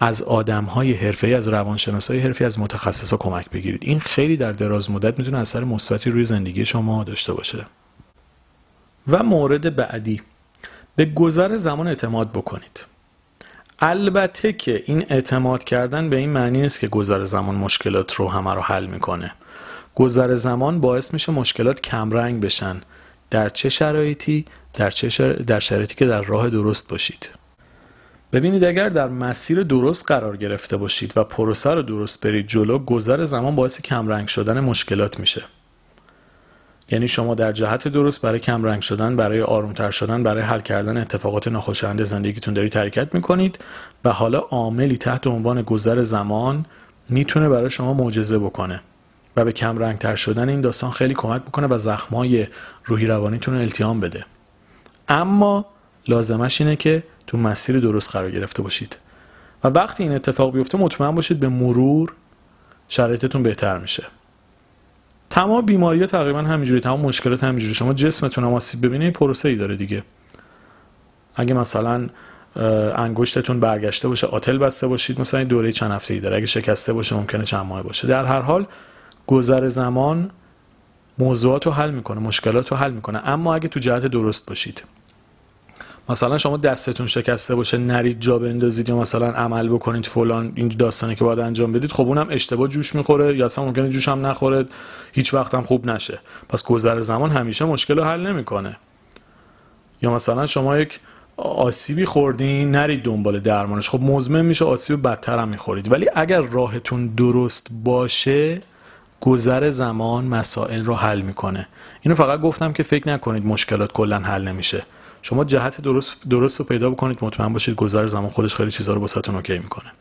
از آدم های حرفه‌ای از روانشناسای حرفی از متخصصا کمک بگیرید. این خیلی در دراز مدت می‌تونه اثر مثبتی روی زندگی شما داشته باشه. و مورد بعدی. به گذر زمان اعتماد بکنید. البته که این اعتماد کردن به این معنی نیست که گذر زمان مشکلات رو همه رو حل می‌کنه. گذر زمان باعث میشه مشکلات کمرنگ بشن. در چه شرایطی؟ در چه در شرایطی که در راه درست باشید. ببینید اگر در مسیر درست قرار گرفته باشید و پروسه رو درست برید جلو گذر زمان باعث کمرنگ شدن مشکلات میشه. یعنی شما در جهت درست برای کم رنگ شدن برای آرومتر شدن برای حل کردن اتفاقات ناخوشایند زندگیتون دارید حرکت می‌کنید و حالا عاملی تحت عنوان گذر زمان می‌تونه برای شما معجزه بکنه و به کم رنگ تر شدن این داستان خیلی کمک می‌کنه و زخمای روحی روانیتون رو التیام بده. اما لازمش اینه که تو مسیر درست قرار گرفته باشید و وقتی این اتفاق بیفته مطمئن باشید به مرور شرایطتون بهتر میشه. تمام بیماری تقریبا همینجوری تمام مشکلات همینجوری. شما جسمتون هم آسیب ببینه پروسه ای داره دیگه. اگه مثلا انگشتتون برگشته باشه آتل بسته باشید مثلا دوره چند هفته ای داره. اگه شکسته باشه ممکنه چند ماه باشه. در هر حال گذر زمان موضوعات رو حل می‌کنه مشکلات رو حل می‌کنه. اما اگه تو جهت درست باشید مثلا شما دستتون شکسته باشه نرید جا بندازید یا مثلا عمل بکنید فلان این داستانی که باید انجام بدید خب اونم اشتباه جوش می‌خوره یا اصلا ممکنه جوش هم نخوره هیچ وقت هم خوب نشه. پس گذر زمان همیشه مشکل رو حل نمی‌کنه. یا مثلا شما یک آسیبی خوردین نرید دنبال درمانش. خب مزمن میشه آسیب بدتر هم می‌خورید. ولی اگر راهتون درست باشه گذر زمان مسائل رو حل می‌کنه. اینو فقط گفتم که فکر نکنید مشکلات کلا حل نمیشه. شما جهت درست درست رو پیدا بکنید مطمئن باشید گذر زمان خودش خیلی چیزا رو واسهتون اوکی می‌کنه.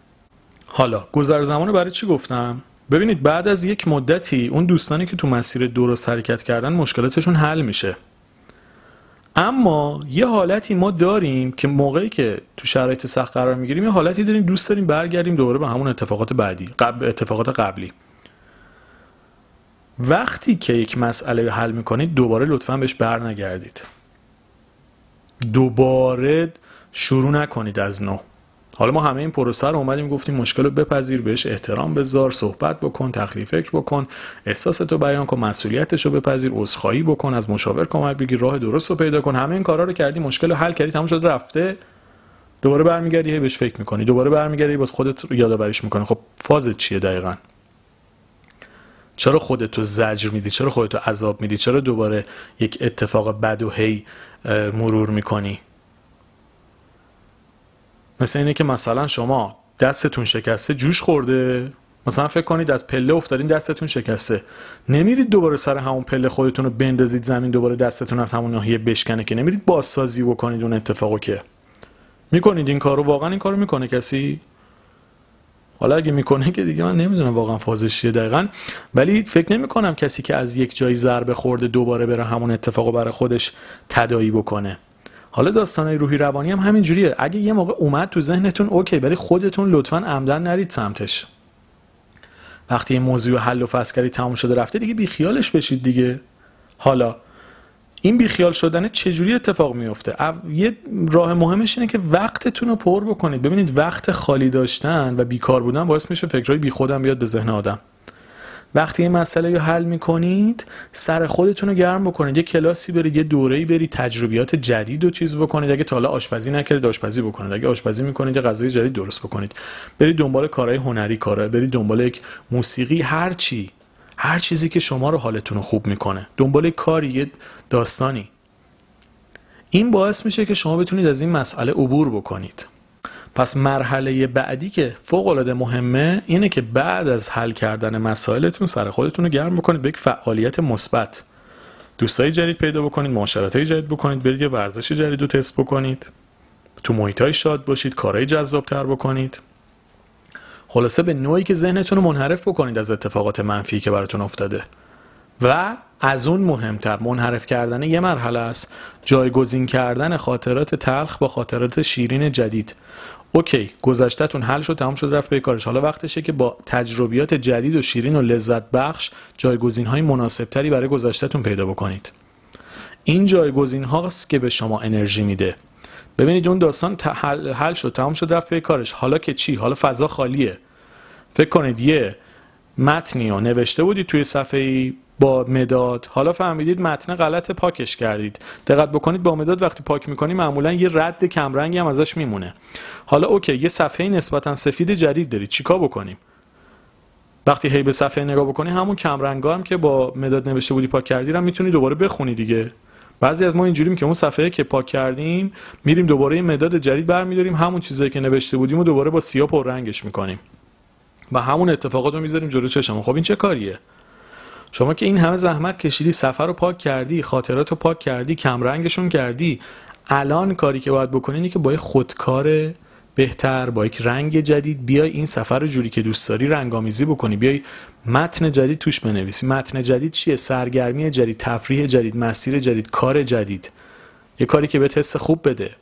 حالا گذر زمان رو برای چی گفتم؟ ببینید بعد از یک مدتی اون دوستانی که تو مسیر درست حرکت کردن مشکلاتشون حل میشه. اما یه حالتی ما داریم که موقعی که تو شرایط سخت قرار می‌گیریم یه حالتی داریم دوست داریم برگردیم دوباره به همون اتفاقات بعدی قبل اتفاقات قبلی. وقتی که یک مسئله حل می‌کنید دوباره لطفا بهش بر نگردید دوباره شروع نکنید از نو. حالا ما همه این پروسه رو اومدیم گفتیم مشکل رو بپذیر بهش احترام بذار صحبت بکن تخلیه فکر بکن احساستو بیان کن مسئولیتش رو بپذیر عذرخواهی بکن از مشاور کمک بگیر راه درست رو پیدا کن. همه این کارا رو کردی مشکل رو حل کردی تموم شد رفته. دوباره برمیگردی بهش فکر می‌کنی. دوباره برمیگردی باز خودت یادآوریش می‌کنی. خب فازت چیه دقیقا؟ چرا خودتو زجر میدی؟ چرا خودتو عذاب میدی؟ چرا دوباره یک اتفاق بد و هی مرور می‌کنی؟ مثل اینه که مثلا شما دستتون شکسته جوش خورده. مثلا فکر کنید از پله افتادین دستتون شکسته. نمیرید دوباره سر همون پله خودتون رو بندازید زمین دوباره دستتون از همون ناحیه بشکنه که نمیرید بازسازی بکنید اون اتفاقو که. می‌کنید این کارو؟ واقعا این کارو می‌کنه کسی؟ حالا اگه می‌کنه که دیگه من نمی‌دونم واقعا فازش چیه دقیقا. ولی فکر نمی کنم کسی که از یک جایی ضربه خورده دوباره بره همون اتفاقو برای خودش تدایی بکنه. حالا داستانای روحی روانی هم همین جوریه اگه یه موقع اومد تو ذهنتون اوکی ولی خودتون لطفا عمدن نرید سمتش. وقتی این موضوع حل و فصل کردی تموم شده رفته دیگه بیخیالش بشید دیگه. حالا این بیخیال شدن چجوری اتفاق میفته؟ یه راه مهمش اینه که وقتتون رو پر بکنید. ببینید وقت خالی داشتن و بیکار بودن باعث میشه فکرهای بیخودم بیاد به ذهن آدم. وقتی این مسئله رو حل می‌کنید سر خودتون رو گرم بکنید. یه کلاسی برید یه دوره‌ای برید تجربیات جدید و چیز بکنید. اگه تا حالا آشپزی نکردید آشپزی بکنید. اگه آشپزی می‌کنید یه غذای جدید درست بکنید. برید دنبال کارهای هنری کارا برید دنبال یک موسیقی هر چی. هر چیزی که شما رو حالتون رو خوب می‌کنه. دنبال کاری یه داستانی. این باعث میشه که شما بتونید از این مسئله عبور بکنید. پس مرحله بعدی که فوق العاده مهمه اینه که بعد از حل کردن مسائلتون سر خودتون رو گرم بکنید به یک فعالیت مثبت. دوستای جدید پیدا بکنید معاشرت جدید بکنید برید یه ورزش جدید رو تست بکنید. تو محیط های شاد باشید کارهای جذاب تر بکنید. خلاصه به نوعی که ذهنتون رو منحرف بکنید از اتفاقات منفی که براتون افتاده. و از اون مهمتر منحرف کردن یه مرحله است. جایگزین کردن خاطرات تلخ با خاطرات شیرین جدید. اوکی گذشتهتون حل شد تمام شد رفت به کارش. حالا وقتشه که با تجربیات جدید و شیرین و لذت بخش جایگزین های مناسب تری برای گذشتهتون پیدا بکنید. این جایگزین هاست که به شما انرژی میده. ببینید اون داستان حل, حل شد تمام شد رفت به کارش. حالا که چی؟ حالا فضا خالیه. فکر کنید یه متنی رو نوشته بودید توی صفحه با مداد. حالا فهمیدید متن غلط پاکش کردید. دقت بکنید با مداد وقتی پاک می‌کنی معمولا یه رد کمرنگی هم ازش میمونه. حالا اوکی یه صفحه نسبتا سفید جدید دارید. چیکار بکنیم؟ وقتی هی به صفحه نگاه بکنی همون کمرنگا هم که با مداد نوشته بودی پاک کردی رو می‌تونی دوباره بخونی دیگه. بعضی از ما اینجوریم که اون صفحه که پاک کردیم میریم دوباره این مداد جدید برمیداریم همون چیزایی که نوشته بودیم و دوباره با سیاه پر رنگش می‌کنیم. و همون اتفاقات رو می‌ذاریم جلو چشم خب این چه کاریه؟ شما که این همه زحمت کشیدی سفر رو پاک کردی خاطرات رو پاک کردی کمرنگشون کردی الان کاری که باید بکنی اینه که با خودکار بهتر با یک رنگ جدید. بیای این سفر رو جوری که دوست داری رنگامیزی بکنی. بیای متن جدید توش بنویسی. متن جدید چیه؟ سرگرمی جدید تفریح جدید مسیر جدید کار جدید. یه کاری که به حس خوب بده.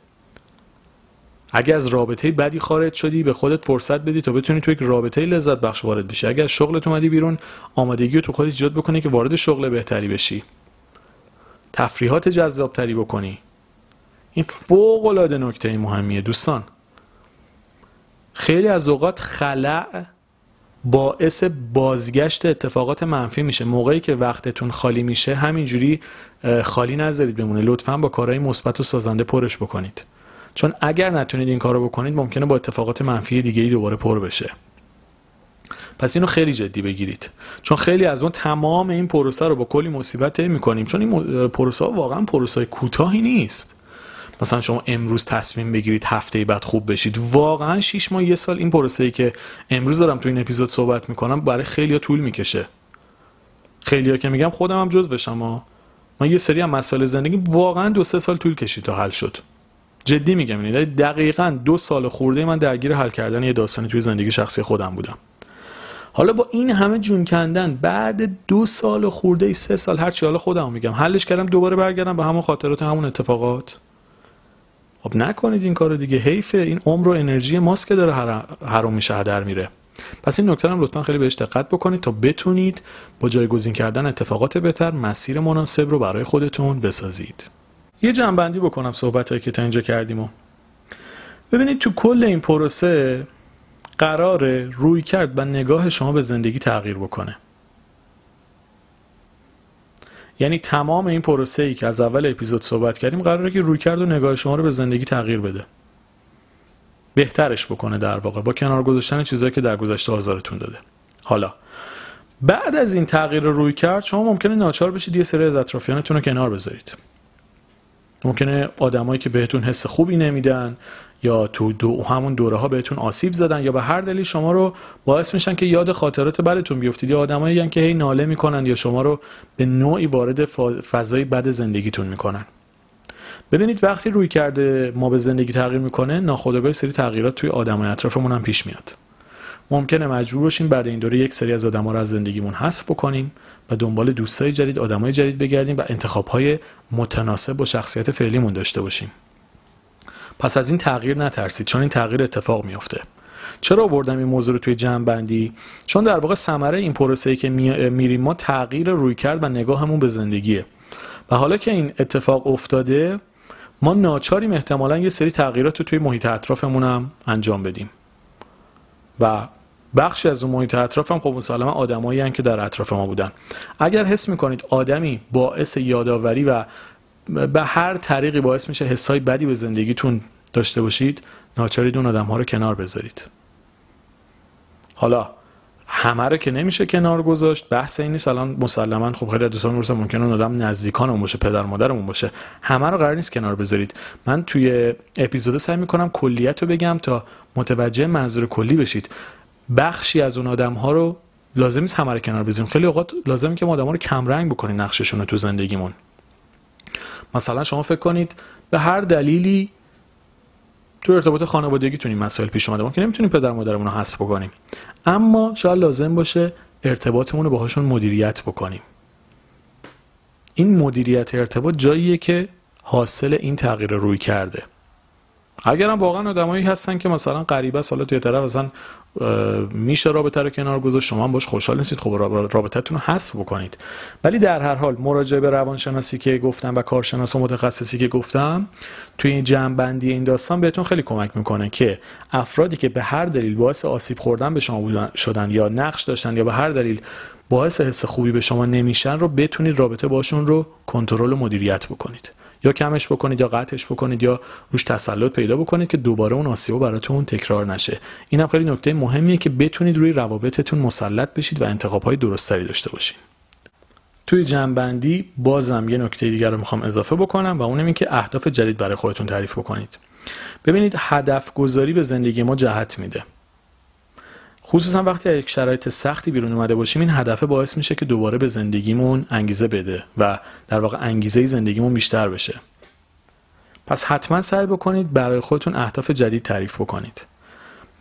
اگه از رابطه بدی خارج شدی به خودت فرصت بدی تا بتونی تو یک رابطه لذت بخش وارد بشی. از شغلت اومدی بیرون آمادگی رو تو خودت ایجاد بکنی که وارد شغل بهتری بشی. تفریحات جذابتری بکنی. این فوق العاده نکته مهمیه دوستان. خیلی از اوقات خلع باعث بازگشت اتفاقات منفی میشه. موقعی که وقتتون خالی میشه همینجوری خالی نذارید بمونه. لطفا با کارهای مثبت و سازنده پرش بکنید. چون اگر نتونید این کارو بکنید ممکنه با اتفاقات منفی دیگه ای دوباره پر بشه. پس اینو خیلی جدی بگیرید. چون خیلی از اون تمام این پروسه رو با کلی مصیبت می‌کنیم. چون این پروسه واقعا پروسه کوتاهی نیست. مثلا شما امروز تصمیم بگیرید هفته بعد خوب بشید. واقعا 6 ماه یه سال این پروسه ای که امروز دارم تو این اپیزود صحبت می‌کنم برای خیلی طول می‌کشه. خیلیا که میگم خودم هم جزوشم ها من یه سری هم مسائل زندگی واقعا دو سه سال طول کشید تا حل شد. جدی میگم یعنی دقیقا دو سال خورده من درگیر حل کردن یه داستانی توی زندگی شخصی خودم بودم. حالا با این همه جون کندن بعد دو سال خورده ای سه سال هر چی حالا خودم میگم. حلش کردم دوباره برگردم به همون خاطرات همون اتفاقات. خب نکنید این کارو دیگه. حیفه این عمر و انرژی ماست که داره حرام میشه هدر میره. پس این نکته هم لطفا خیلی بهش دقت بکنید تا بتونید با جایگزین کردن اتفاقات بهتر مسیر مناسب رو برای خودتون بسازید. یه جنبندی بکنم صحبت هایی که تا اینجا کردیم و. ببینید تو کل این پروسه قرار روی کرد و نگاه شما به زندگی تغییر بکنه. یعنی تمام این پروسه ای که از اول اپیزود صحبت کردیم قراره که روی کرد و نگاه شما رو به زندگی تغییر بده. بهترش بکنه در واقع با کنار گذاشتن چیزهایی که در گذشته آزارتون داده. حالا بعد از این تغییر روی کرد شما ممکنه ناچار بشید یه سری از اطرافیانتون رو کنار بذارید. ممکنه آدمایی که بهتون حس خوبی نمیدن یا تو دو همون دوره ها بهتون آسیب زدن یا به هر دلیل شما رو باعث میشن که یاد خاطرات بدتون بیفتید. یا آدمایی که هی ناله می‌کنن یا شما رو به نوعی وارد فضای بد زندگیتون می‌کنن. ببینید وقتی روی کرده ما به زندگی تغییر می‌کنه ناخودآگاه سری تغییرات توی آدمای اطرافمون هم پیش میاد. ممکنه مجبور باشیم بعد این دوره یک سری از آدما رو از زندگیمون حذف بکنیم و دنبال دوستای جدید آدمای جدید بگردیم و انتخابهای متناسب با شخصیت فعلیمون داشته باشیم. پس از این تغییر نترسید. چون این تغییر اتفاق میافته. چرا آوردم این موضوع رو توی جمع بندی چون در واقع ثمره این پروسه که میریم ما تغییر روی کرد و نگاهمون به زندگیه. و حالا که این اتفاق افتاده ما ناچاریم احتمالا یه سری تغییرات رو توی محیط اطرافمون هم انجام بدیم. و بخشی از اون محیط اطراف هم خب مسلما آدمایی که در اطراف ما بودن. اگر حس می‌کنید آدمی باعث یادآوری و به هر طریقی باعث میشه حسای بدی به زندگیتون داشته باشید ناچارید اون آدم ها رو کنار بذارید. حالا همه رو که نمیشه کنار گذاشت بحث این نیست الان مسلما خب خیلی دوستان می‌رسن ممکنه اون آدم نزدیکانمون باشه پدر مادرمون باشه. همه رو قرار نیست کنار بذارید. من توی اپیزود سعی می‌کنم کلیت رو بگم تا متوجه منظور کلی بشید. بخشی از اون آدم ها رو لازم نیست همه رو کنار بذاریم. خیلی اوقات لازمه که ما آدم ها رو کم رنگ بکنیم نقششون رو تو زندگیمون. مثلا شما فکر کنید به هر دلیلی تو ارتباط خانوادگیتون این مسائل پیش اومده. که نمی‌تونیم پدر مادرمون رو حذف بکنیم. اما شاید لازم باشه ارتباطمون رو باهاشون مدیریت بکنیم. این مدیریت ارتباط جاییه که حاصل این تغییر روی کرده. اگرم واقعا آدمایی هستن که مثلا غریبه سالا توی طرف اصلا میشه رابطه رو کنار گذاشت شما هم باش خوشحال نیستید خب رابطتون رو حذف بکنید. ولی در هر حال مراجعه به روانشناسی که گفتم و کارشناس و متخصصی که گفتم توی این جمع این داستان بهتون خیلی کمک می‌کنه که افرادی که به هر دلیل باعث آسیب خوردن به شما شدن یا نقش داشتن یا به هر دلیل باعث حس خوبی به شما نمیشن رو بتونید رابطه باشون رو کنترل و مدیریت بکنید. یا کمش بکنید یا قطعش بکنید یا روش تسلط پیدا بکنید که دوباره اون آسیبا براتون تکرار نشه. این هم خیلی نکته مهمیه که بتونید روی روابطتون مسلط بشید و انتخاب های درستری داشته باشید توی جنبندی بازم یه نکته دیگر رو می‌خوام اضافه بکنم و اونم این که اهداف جدید برای خودتون تعریف بکنید. ببینید هدف گذاری به زندگی ما جهت میده. خصوصا وقتی یک شرایط سختی بیرون اومده باشیم این هدفه باعث میشه که دوباره به زندگیمون انگیزه بده و در واقع انگیزه زندگیمون بیشتر بشه. پس حتما سعی بکنید برای خودتون اهداف جدید تعریف بکنید.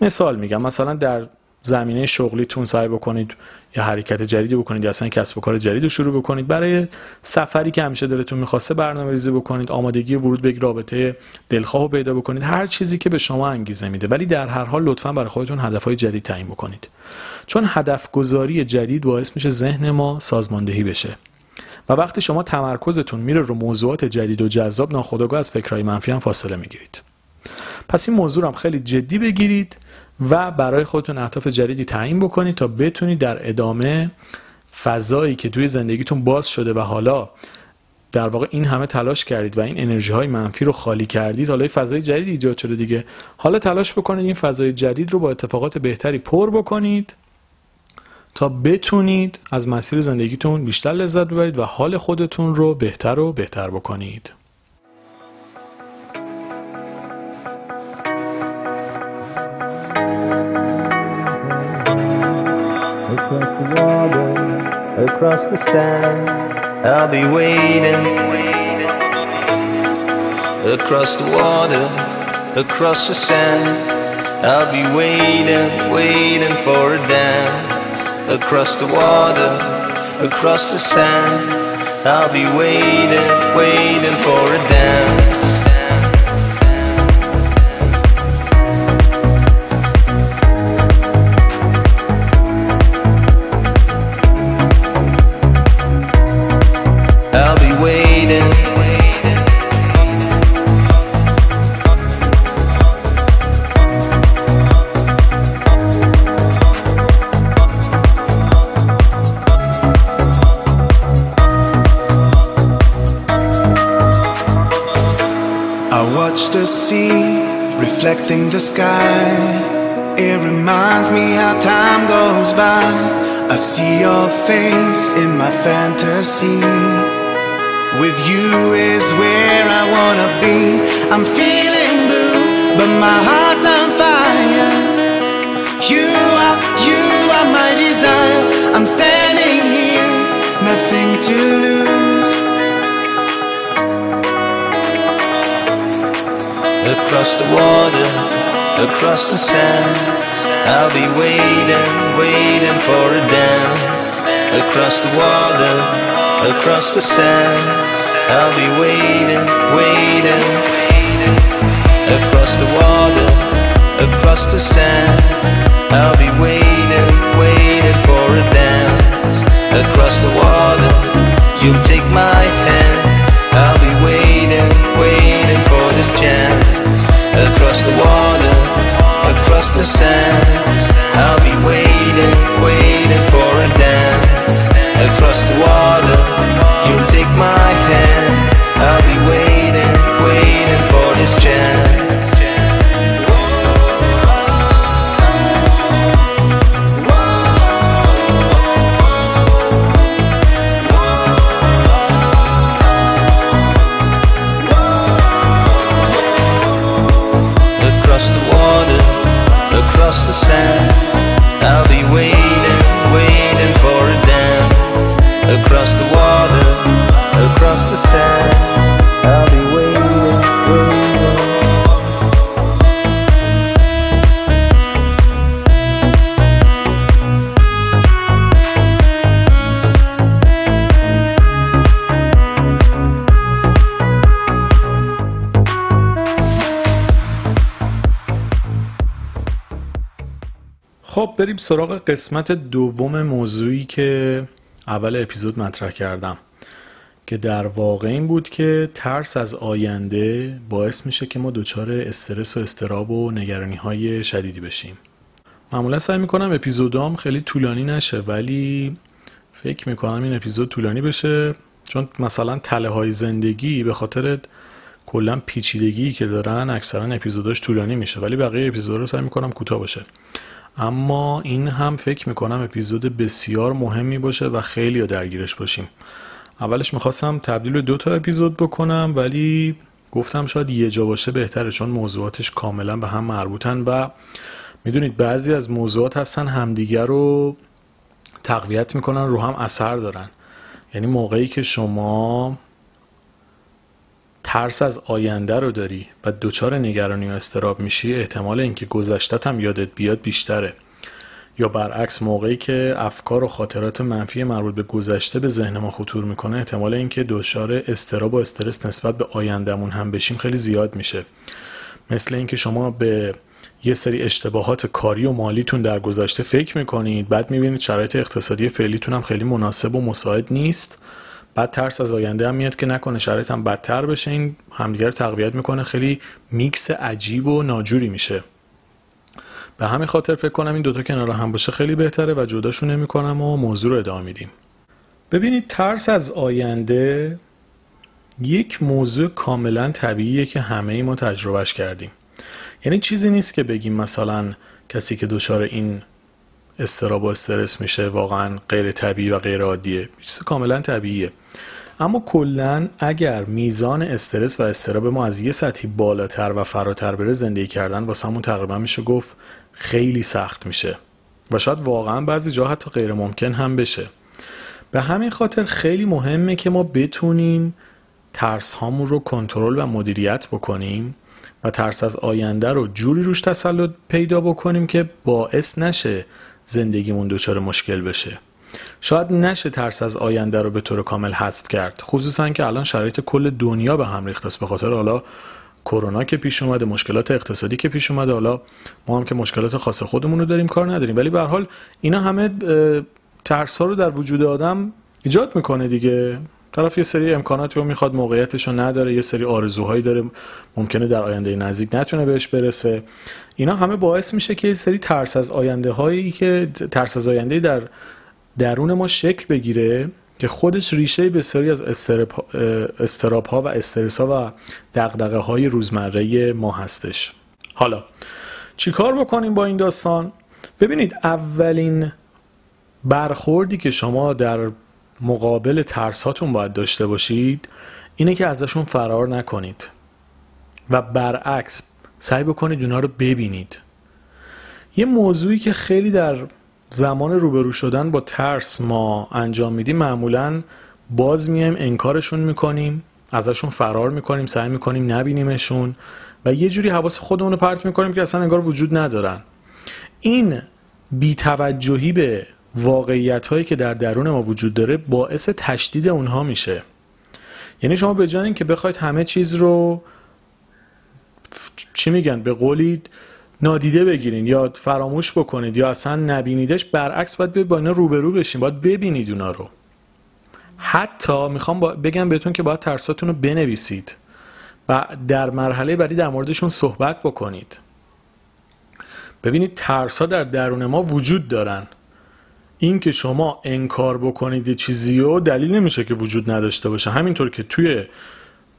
مثال میگم مثلا در زمینه شغلیتون سعی بکنید یا حرکت جدیدی بکنید یا اصلا کسب و کار جدید رو شروع بکنید. برای سفری که همیشه دلتون می‌خواسته برنامه ریزی بکنید آمادگی ورود به رابطه دلخواه رو پیدا بکنید هر چیزی که به شما انگیزه میده. ولی در هر حال لطفا برای خودتون هدفهای جدید تعیین بکنید. چون هدف گذاری جدید باعث میشه ذهن ما سازماندهی بشه. و وقتی شما تمرکزتون میره رو موضوعات جدید و جذاب ناخودآگاه از فکرهای منفی هم فاصله می‌گیرید. پس این موضوع هم خیلی جدی بگیرید و برای خودتون اهداف جدیدی تعیین بکنید تا بتونید در ادامه فضایی که توی زندگیتون باز شده و حالا در واقع این همه تلاش کردید و این انرژی های منفی رو خالی کردید حالا فضای جدید ایجاد شده دیگه. حالا تلاش بکنید این فضای جدید رو با اتفاقات بهتری پر بکنید تا بتونید از مسیر زندگیتون بیشتر لذت ببرید و حال خودتون رو بهتر و بهتر بکنید. The water, across the sand. I'll be waiting, across the water, across the sand. I'll be waiting, waiting for a dance across the water, across the sand. I'll be waiting, waiting for a dance. Reflecting the sky. It reminds me how time goes by. I see your face in my fantasy. With you is where I wanna be. I'm feeling blue, but my heart's on fire. You are, you are my desire. I'm standing here, nothing to lose. Across the water, across the sand, I'll be waiting, waiting for a dance. Across the water, across the sand, I'll be waiting, waiting. Across the water, across the sand, I'll be waiting, waiting for a dance. Across the water, you'll take my hand. Chance. Across the water, across the sand, I'll be waiting, waiting for a dance. Across the water, سراغ قسمت دوم موضوعی که اول اپیزود مطرح کردم که در واقع این بود که ترس از آینده باعث میشه که ما دچار استرس و استراب و نگرانی های شدیدی بشیم. معمولا سعی می‌کنم اپیزودام خیلی طولانی نشه ولی فکر می‌کنم این اپیزود طولانی بشه چون مثلا تله های زندگی به خاطر کلا پیچیدگی که دارن اکثرا اپیزوداش طولانی میشه ولی بقیه اپیزودا رو سعی می‌کنم کوتاه باشه. اما این هم فکر می‌کنم اپیزود بسیار مهمی باشه و خیلی درگیرش باشیم. اولش می‌خواستم تبدیل به دو تا اپیزود بکنم ولی گفتم شاید یه جا باشه بهتره چون موضوعاتش کاملا به هم مربوطن و می‌دونید بعضی از موضوعات هستن همدیگر رو تقویت می‌کنن رو هم اثر دارن. یعنی موقعی که شما ترس از آینده رو داری و دچار نگرانی و استراب میشی احتمال اینکه گذشتت هم یادت بیاد بیشتره. یا برعکس موقعی که افکار و خاطرات منفی مربوط به گذشته به ذهن ما خطور می‌کنه احتمال اینکه دچار استراب و استرس نسبت به آیندهمون هم بشیم خیلی زیاد میشه. مثل اینکه شما به یه سری اشتباهات کاری و مالیتون در گذشته فکر می‌کنید بعد می‌بینید شرایط اقتصادی فعلیتون هم خیلی مناسب و مساعد نیست. بعد ترس از آینده هم میاد که نکنه شرایط هم بدتر بشه. این همدیگر تقویت می‌کنه. خیلی میکس عجیب و ناجوری میشه. به همین خاطر فکر کنم این دوتا کنار هم باشه خیلی بهتره و جداشون نمی‌کنم و موضوع رو ادامه میدیم. ببینید ترس از آینده یک موضوع کاملا طبیعیه که همه ای ما تجربهش کردیم. یعنی چیزی نیست که بگیم مثلا کسی که دچار این استراب و استرس میشه واقعا غیر طبیعی و غیر عادیه. چیز کاملا طبیعیه. اما کلا اگر میزان استرس و استراب ما از یه سطحی بالاتر و فراتر بره زندگی کردن واسمون تقریبا میشه گفت خیلی سخت میشه. و شاید واقعا بعضی جا حتی غیر ممکن هم بشه. به همین خاطر خیلی مهمه که ما بتونیم ترس هامون رو کنترل و مدیریت بکنیم و ترس از آینده رو جوری روش تسلط پیدا بکنیم که باعث نشه زندگیمون دچار مشکل بشه. شاید نشه ترس از آینده رو به طور کامل حذف کرد. خصوصا که الان شرایط کل دنیا به هم ریخته است. به خاطر حالا کرونا که پیش اومده مشکلات اقتصادی که پیش اومده حالا ما هم که مشکلات خاص خودمون رو داریم کار نداریم. ولی به حال اینا همه ترس ها رو در وجود آدم ایجاد می‌کنه دیگه. طرف یه سری امکاناتی رو می‌خواد موقعیتش رو نداره یه سری آرزوهایی داره ممکنه در آینده نزدیک نتونه بهش برسه. اینا همه باعث میشه که یه سری ترس از آینده هایی که ترس از آینده در درون ما شکل بگیره که خودش ریشه بسیاری از استراب ها و استرس ها و دقدقه های روزمره ما هستش. حالا چیکار بکنیم با این داستان؟ ببینید اولین برخوردی که شما در مقابل ترساتون باید داشته باشید اینه که ازشون فرار نکنید و برعکس سعی بکنید اونا رو ببینید. یه موضوعی که خیلی در زمان روبرو شدن با ترس ما انجام میدیم معمولا باز میایم انکارشون می‌کنیم ازشون فرار می‌کنیم سعی می‌کنیم نبینیمشون و یه جوری حواس خودمون رو پرت می‌کنیم که اصلا انگار وجود ندارن. این بیتوجهی به واقعیت هایی که در درون ما وجود داره باعث تشدید اونها میشه. یعنی شما به جای که بخواید همه چیز رو چی میگن؟ به قولی نادیده بگیرین یا فراموش بکنید یا اصلا نبینیدش برعکس باید با اینا روبرو بشین باید ببینید اونا رو. حتی می‌خوام بگم بهتون که باید ترساتون رو بنویسید و در مرحله بعدی در موردشون صحبت بکنید. ببینید ترس ها در درون ما وجود دارن. این که شما انکار بکنید یه چیزی رو دلیل نمیشه که وجود نداشته باشه. همینطور که توی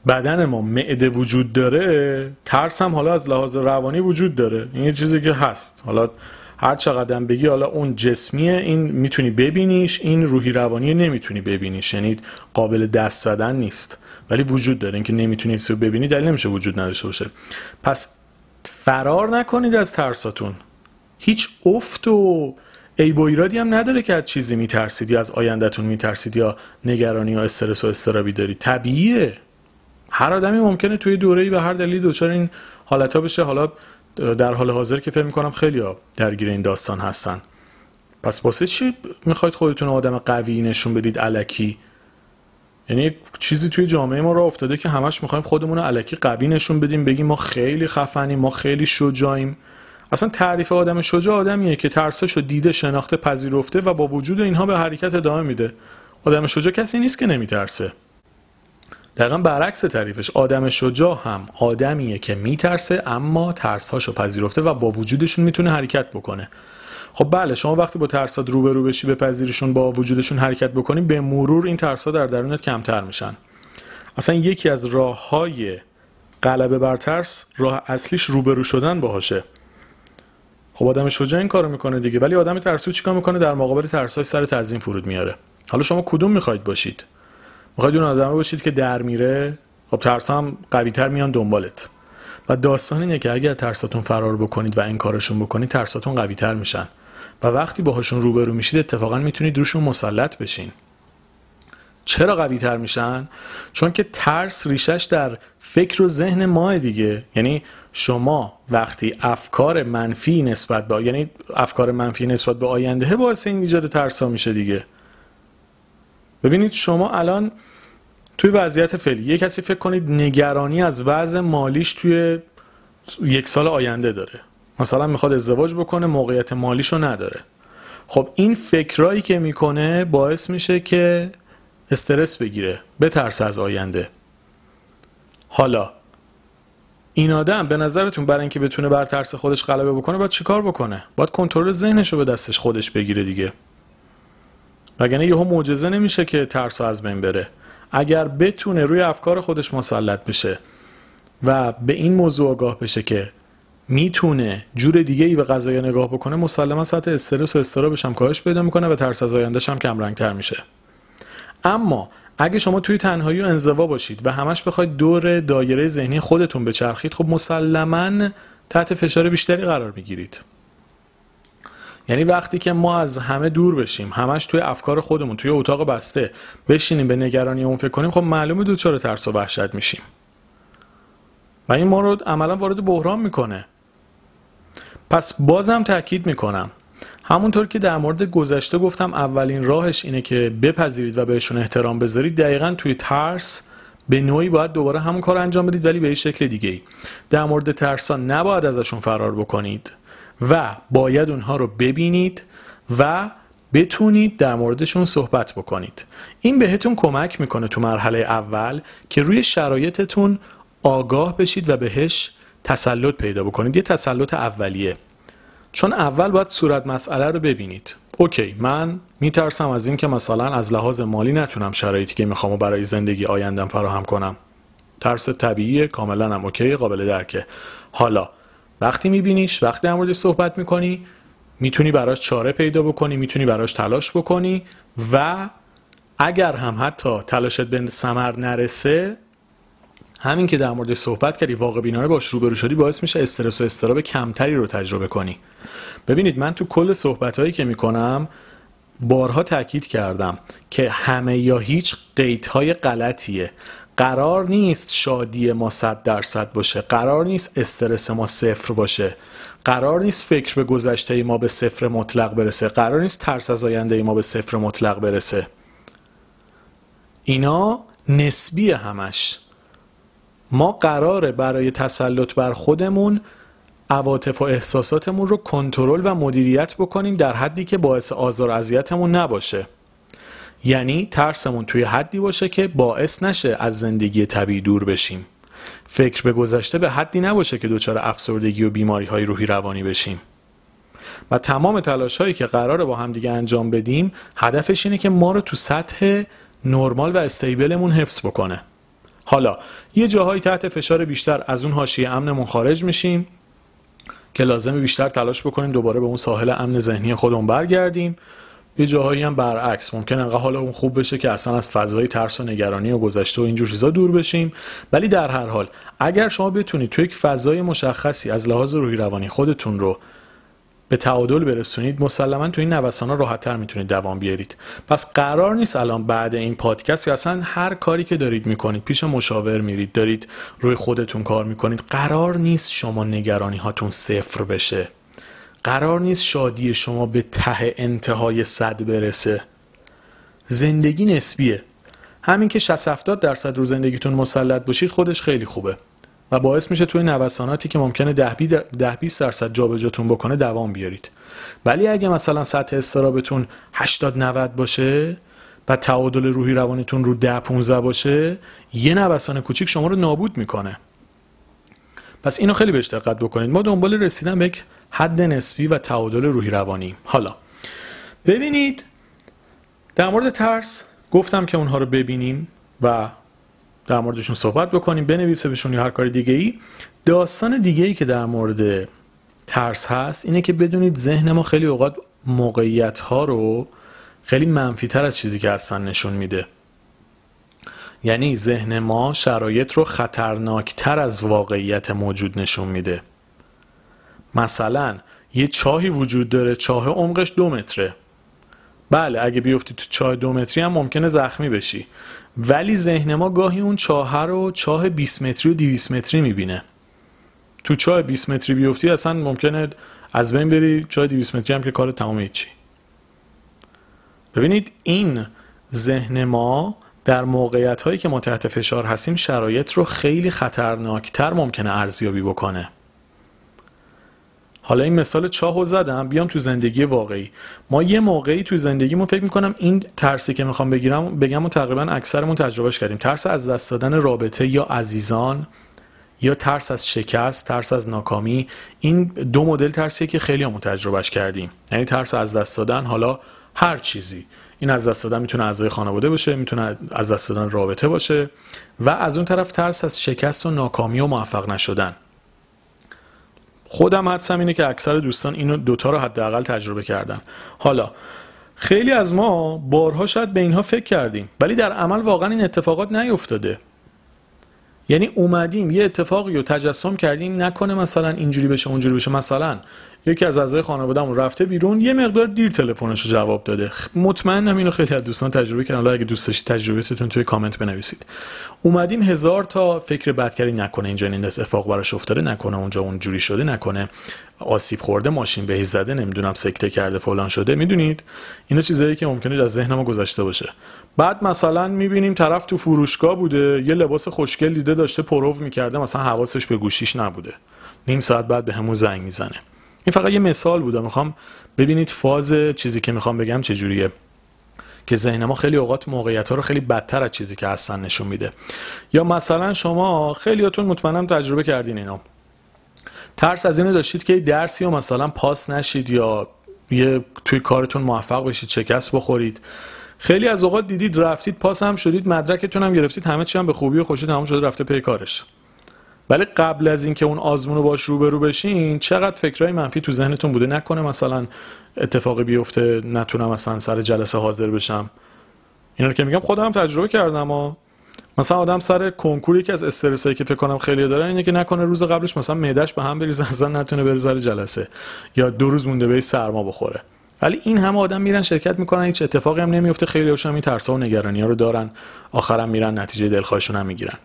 بدن ما معده وجود داره ترس هم حالا از لحاظ روانی وجود داره. این یه چیزی که هست. حالا هر چقدر بگی حالا اون جسمیه این می‌تونی ببینیش این روحی روانی نمی‌تونی ببینیش. یعنی قابل دست زدن نیست. ولی وجود داره. اینکه نمی‌تونی رو ببینی دلیل نمیشه وجود نداشته باشه. پس فرار نکنید از ترساتون. هیچ افت و عیب و ایرادی هم نداره که از چیزی میترسید یا از آیندهتون میترسید یا نگرانی یا استرس و استرابی دارید طبیعیه. هر آدمی ممکنه توی دوره‌ای به هر دلیلی دچار این حالت بشه. حالا در حال حاضر که فکر می‌کنم خیلی ها درگیر این داستان هستن. پس واسه چی می‌خواید خودتون آدم قوی نشون بدید علکی؟ یعنی چیزی توی جامعه ما را افتاده که همش می‌خوایم خودمون رو علکی قوی نشون بدیم بگیم ما خیلی خفنیم ما خیلی شجاعیم. اصلا تعریف آدم شجاع آدمیه که ترسش رو دیده شناخته پذیرفته و با وجود اینها به حرکت ادامه میده. آدم شجاع کسی نیست که نمیترسه. دقیقا برعکس تعریفش. آدم شجاع هم آدمیه که میترسه اما ترسهاشو پذیرفته و با وجودشون می‌تونه حرکت بکنه. خب بله شما وقتی با ترسات روبرو بشی به پذیرشون با وجودشون حرکت بکنی به مرور این ترسا در درونت کمتر میشن. اصلا یکی از راه های غلبه بر ترس راه اصلیش روبرو شدن باهاشه. خب آدم شجاع این کارو می‌کنه دیگه. ولی آدم ترسو چیکار می‌کنه؟ در مقابل ترسای سر تزیین فرود میاره. حالا شما کدوم می‌خواید باشید؟ می‌خواید اون آدمه باشید که در میره؟ خب ترس هم قوی تر میان دنبالت. و داستان اینه که اگر ترساتون فرار بکنید و انکارشون بکنید ترساتون قوی تر میشن. و وقتی باهاشون روبرو میشید اتفاقا می‌تونید روشون مسلط بشین. چرا قوی تر میشن؟ چون که ترس ریشش در فکر و ذهن ما دیگه. یعنی شما وقتی افکار منفی نسبت به یعنی افکار منفی نسبت به آینده باعث این ایجاد ترس ها میشه دیگه. ببینید شما الان توی وضعیت فعلی یه کسی فکر کنید نگرانی از وضع مالیش توی یک سال آینده داره. مثلا می‌خواد ازدواج بکنه موقعیت مالیشو نداره. خب این فکرایی که می‌کنه باعث میشه که استرس بگیره بترسه از آینده. حالا این آدم به نظرتون برای اینکه بتونه بر ترس خودش غلبه بکنه باید چیکار بکنه؟ باید کنترل ذهنش رو به دستش خودش بگیره دیگه. وگرنه یهو معجزه نمیشه که ترس از بین بره. اگر بتونه روی افکار خودش مسلط بشه و به این موضوع آگاه بشه که می‌تونه جور دیگه ای به قضايا نگاه بکنه مسلما سطح استرس و استرابش هم کاهش پیدا می‌کنه و ترس از آیندهش هم کم تر میشه. اما اگه شما توی تنهایی و انزوا باشید و همش بخواید دور دایره ذهنی خودتون بچرخید خب مسلما تحت فشار بیشتری قرار می‌گیرید. یعنی وقتی که ما از همه دور بشیم همش توی افکار خودمون توی اتاق بسته بشینیم به نگرانی اون فکر کنیم خب معلومه دوچار ترس و وحشت میشیم. و این ما رو عملا وارد بحران می‌کنه. پس بازم تاکید می‌کنم همونطور که در مورد گذشته گفتم اولین راهش اینه که بپذیرید و بهشون احترام بذارید. دقیقا توی ترس به نوعی باید دوباره همون کار انجام بدید ولی به شکل دیگه ای در مورد ترسا نباید ازشون فرار بکنید و باید اونها رو ببینید و بتونید در موردشون صحبت بکنید. این بهتون کمک می‌کنه تو مرحله اول که روی شرایطتون آگاه بشید و بهش تسلط پیدا بکنید. یه تسلط اولیه. چون اول باید صورت مسئله رو ببینید. اوکی من میترسم از اینکه مثلا از لحاظ مالی نتونم شرایطی که می‌خوام برای زندگی آیندم فراهم کنم. ترس طبیعیه کاملا هم اوکی قابل درکه. حالا وقتی میبینیش وقتی در موردش صحبت می‌کنی می‌تونی براش چاره پیدا بکنی می‌تونی براش تلاش بکنی و اگر هم حتی تلاشت به سمر نرسه همین که در مورد صحبت کردی واقع بینانه باش روبرو شدی باعث میشه استرس و استراب کمتری رو تجربه کنی. ببینید من تو کل صحبت هایی که می‌کنم بارها تاکید کردم که همه یا هیچ قیدهای غلطیه. قرار نیست شادی ما صد درصد باشه. قرار نیست استرس ما صفر باشه. قرار نیست فکر به گذشته ما به صفر مطلق برسه. قرار نیست ترس از آینده ما به صفر مطلق برسه. اینا نسبی همش. ما قراره برای تسلط بر خودمون عواطف و احساساتمون رو کنترل و مدیریت بکنیم در حدی که باعث آزار اذیتمون نباشه. یعنی ترسمون توی حدی باشه که باعث نشه از زندگی طبیعی دور بشیم. فکر به گذشته به حدی نباشه که دچار افسردگی و بیماری های روحی روانی بشیم. و تمام تلاش هایی که قراره با هم دیگه انجام بدیم هدفش اینه که ما رو تو سطح نرمال و استیبلمون حفظ بکنه. حالا یه جاهایی تحت فشار بیشتر از اون حاشیه امنمون خارج میشیم که لازمه بیشتر تلاش بکنیم دوباره به اون ساحل امن ذهنی خودمون برگردیم. یه جاهایی هم برعکس ممکن انقدر حال اون خوب بشه که اصلا از فضای ترس و نگرانی و گذشته و اینجور چیزا دور بشیم. ولی در هر حال اگر شما بتونید تو یک فضای مشخصی از لحاظ روحی روانی خودتون رو به تعادل برسونید مسلما تو این نوسان ها راحت تر می‌تونید دوام بیارید. پس قرار نیست الان بعد این پادکست که اصلا هر کاری که دارید می‌کنید پیش مشاور میرید دارید روی خودتون کار می‌کنید قرار نیست شما نگرانی هاتون صفر بشه. قرار نیست شادی شما به ته انتهای صد برسه. زندگی نسبیه. همین که 60 70 درصد رو زندگیتون مسلط باشید خودش خیلی خوبه. و باعث میشه توی نوساناتی که ممکنه 10 20 درصد جابجاتون بکنه دوام بیارید. ولی اگه مثلا سطح استرابتون 80 90 باشه و تعادل روحی روانیتون رو 10 15 باشه یه نوسان کوچیک شما رو نابود می‌کنه. پس اینو خیلی بهش دقت بکنید. ما دنبال رسیدن به یک حد نسبی و تعادل روحی روانی. حالا ببینید در مورد ترس گفتم که اونها رو ببینیم و در موردشون صحبت بکنیم بنویسه بهشون یا هر کار دیگه ای داستان دیگه ای که در مورد ترس هست اینه که بدونید ذهن ما خیلی اوقات موقعیت ها رو خیلی منفی تر از چیزی که هستن نشون میده. یعنی ذهن ما شرایط رو خطرناکتر از واقعیت موجود نشون میده. مثلا یه چاهی وجود داره چاه عمقش دو متره. بله اگه بیفتی تو چاه دو متری هم ممکنه زخمی بشی. ولی ذهن ما گاهی اون چاه رو چاه 20 متری و 200 متری می‌بینه. تو چاه 20 متری بیفتی اصلا ممکنه از بین بری چاه 200 متری هم که کار تمام هیچی. ببینید این ذهن ما در موقعیت هایی که ما تحت فشار هستیم شرایط رو خیلی خطرناکتر ممکنه ارزیابی بکنه. حالا این مثال چاهو زدم بیام تو زندگی واقعی. ما یه موقعی تو زندگیمون فکر می‌کنم این ترسی که می‌خوام بگیرم بگم و تقریبا اکثرمون تجربهش کردیم. ترس از دست دادن رابطه یا عزیزان یا ترس از شکست ترس از ناکامی. این دو مدل ترسیه که خیلی همون تجربهش کردیم. یعنی ترس از دست دادن حالا هر چیزی. این از دست دادن می‌تونه اعضای خانواده باشه می‌تونه از دست دادن رابطه باشه. و از اون طرف ترس از شکست و ناکامی و موفق نشدن. خودم حدسم اینه که اکثر دوستان اینو دوتا رو حداقل تجربه کردن. حالا خیلی از ما بارها شاید به اینها فکر کردیم ولی در عمل واقعا این اتفاقات نیفتاده. یعنی اومدیم یه اتفاقی رو تجسم کردیم نکنه مثلا اینجوری بشه اونجوری بشه. مثلا یکی از اعضای خانوادهمون رفته بیرون یه مقدار دیر تلفنش رو جواب داده. مطمئنم اینو خیلی از دوستان تجربه کردن. حالا اگه دوست داشتید تجربیاتتون توی کامنت بنویسید. اومدیم هزار تا فکر بدکری نکنه. اینجا این اتفاق براش افتاده. نکنه اونجا اونجوری شده نکنه آسیب خورده ماشین بهش زده نمی‌دونم سکته کرده فلان شده. می‌دونید؟ اینا چیزایی که ممکنه از ذهن ما گذشته باشه. بعد مثلا می‌بینیم طرف تو فروشگاه بوده یه لباس خوشگل دیده داشته پرو می‌کرده مثلا حواسش به گوشیش نبوده. نیم ساعت بعد به همون زنگ می‌زنه. این فقط یه مثال بوده. می‌خوام ببینید فاز چیزی که می‌خوام بگم چجوریه. که ذهن ما خیلی اوقات موقعیت ها رو خیلی بدتر از چیزی که هستن نشون میده. یا مثلا شما خیلیاتون مطمئنم تجربه کردین اینو. ترس از اینو داشتید که درسی و مثلا پاس نشید یا یه توی کارتون موفق بشید شکست بخورید. خیلی از اوقات دیدید رفتید پاس هم شدید مدرکتون هم گرفتید همه چی هم به خوبی و خوشی تمام شده رفته پی کارش. ولی قبل از اینکه اون آزمون رو باش روبرو بشین چقدر فکرهای منفی تو ذهنتون بوده؟ نکنه مثلا اتفاقی بیفته نتونم مثلا سر جلسه حاضر بشم. اینا رو که میگم خودم تجربه کردم و مثلا آدم سر کنکور یکی از استرسایی که فکر کنم خیلی دارن اینه که نکنه روز قبلش مثلا معدش به هم بریزه اصلا نتونه بره سر جلسه یا دو روز مونده به سرما بخوره. ولی این همه آدم میرن شرکت می‌کنن هیچ اتفاقی هم نمیفته خیلی هاشون این ترسا و نگرانی ها رو دارن. آخرم میرن نتیجه دلخواهشون هم می‌گیرن.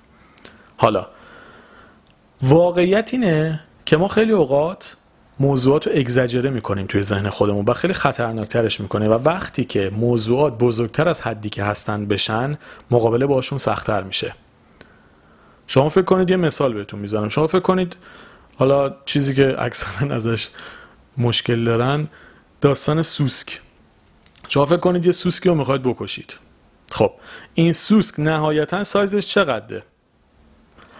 حالا واقعیت اینه که ما خیلی اوقات موضوعات رو اگزجره می‌کنیم توی ذهن خودمون و خیلی خطرناکترش می‌کنه و وقتی که موضوعات بزرگتر از حدی که هستن بشن مقابله باشون سختتر میشه. شما فکر کنید یه مثال بهتون می‌زنم. شما فکر کنید حالا چیزی که اکثرا ازش مشکل دارن داستان سوسک. شما فکر کنید یه سوسکی رو می‌خواید بکشید. خب این سوسک نهایتا سایزش چقدره؟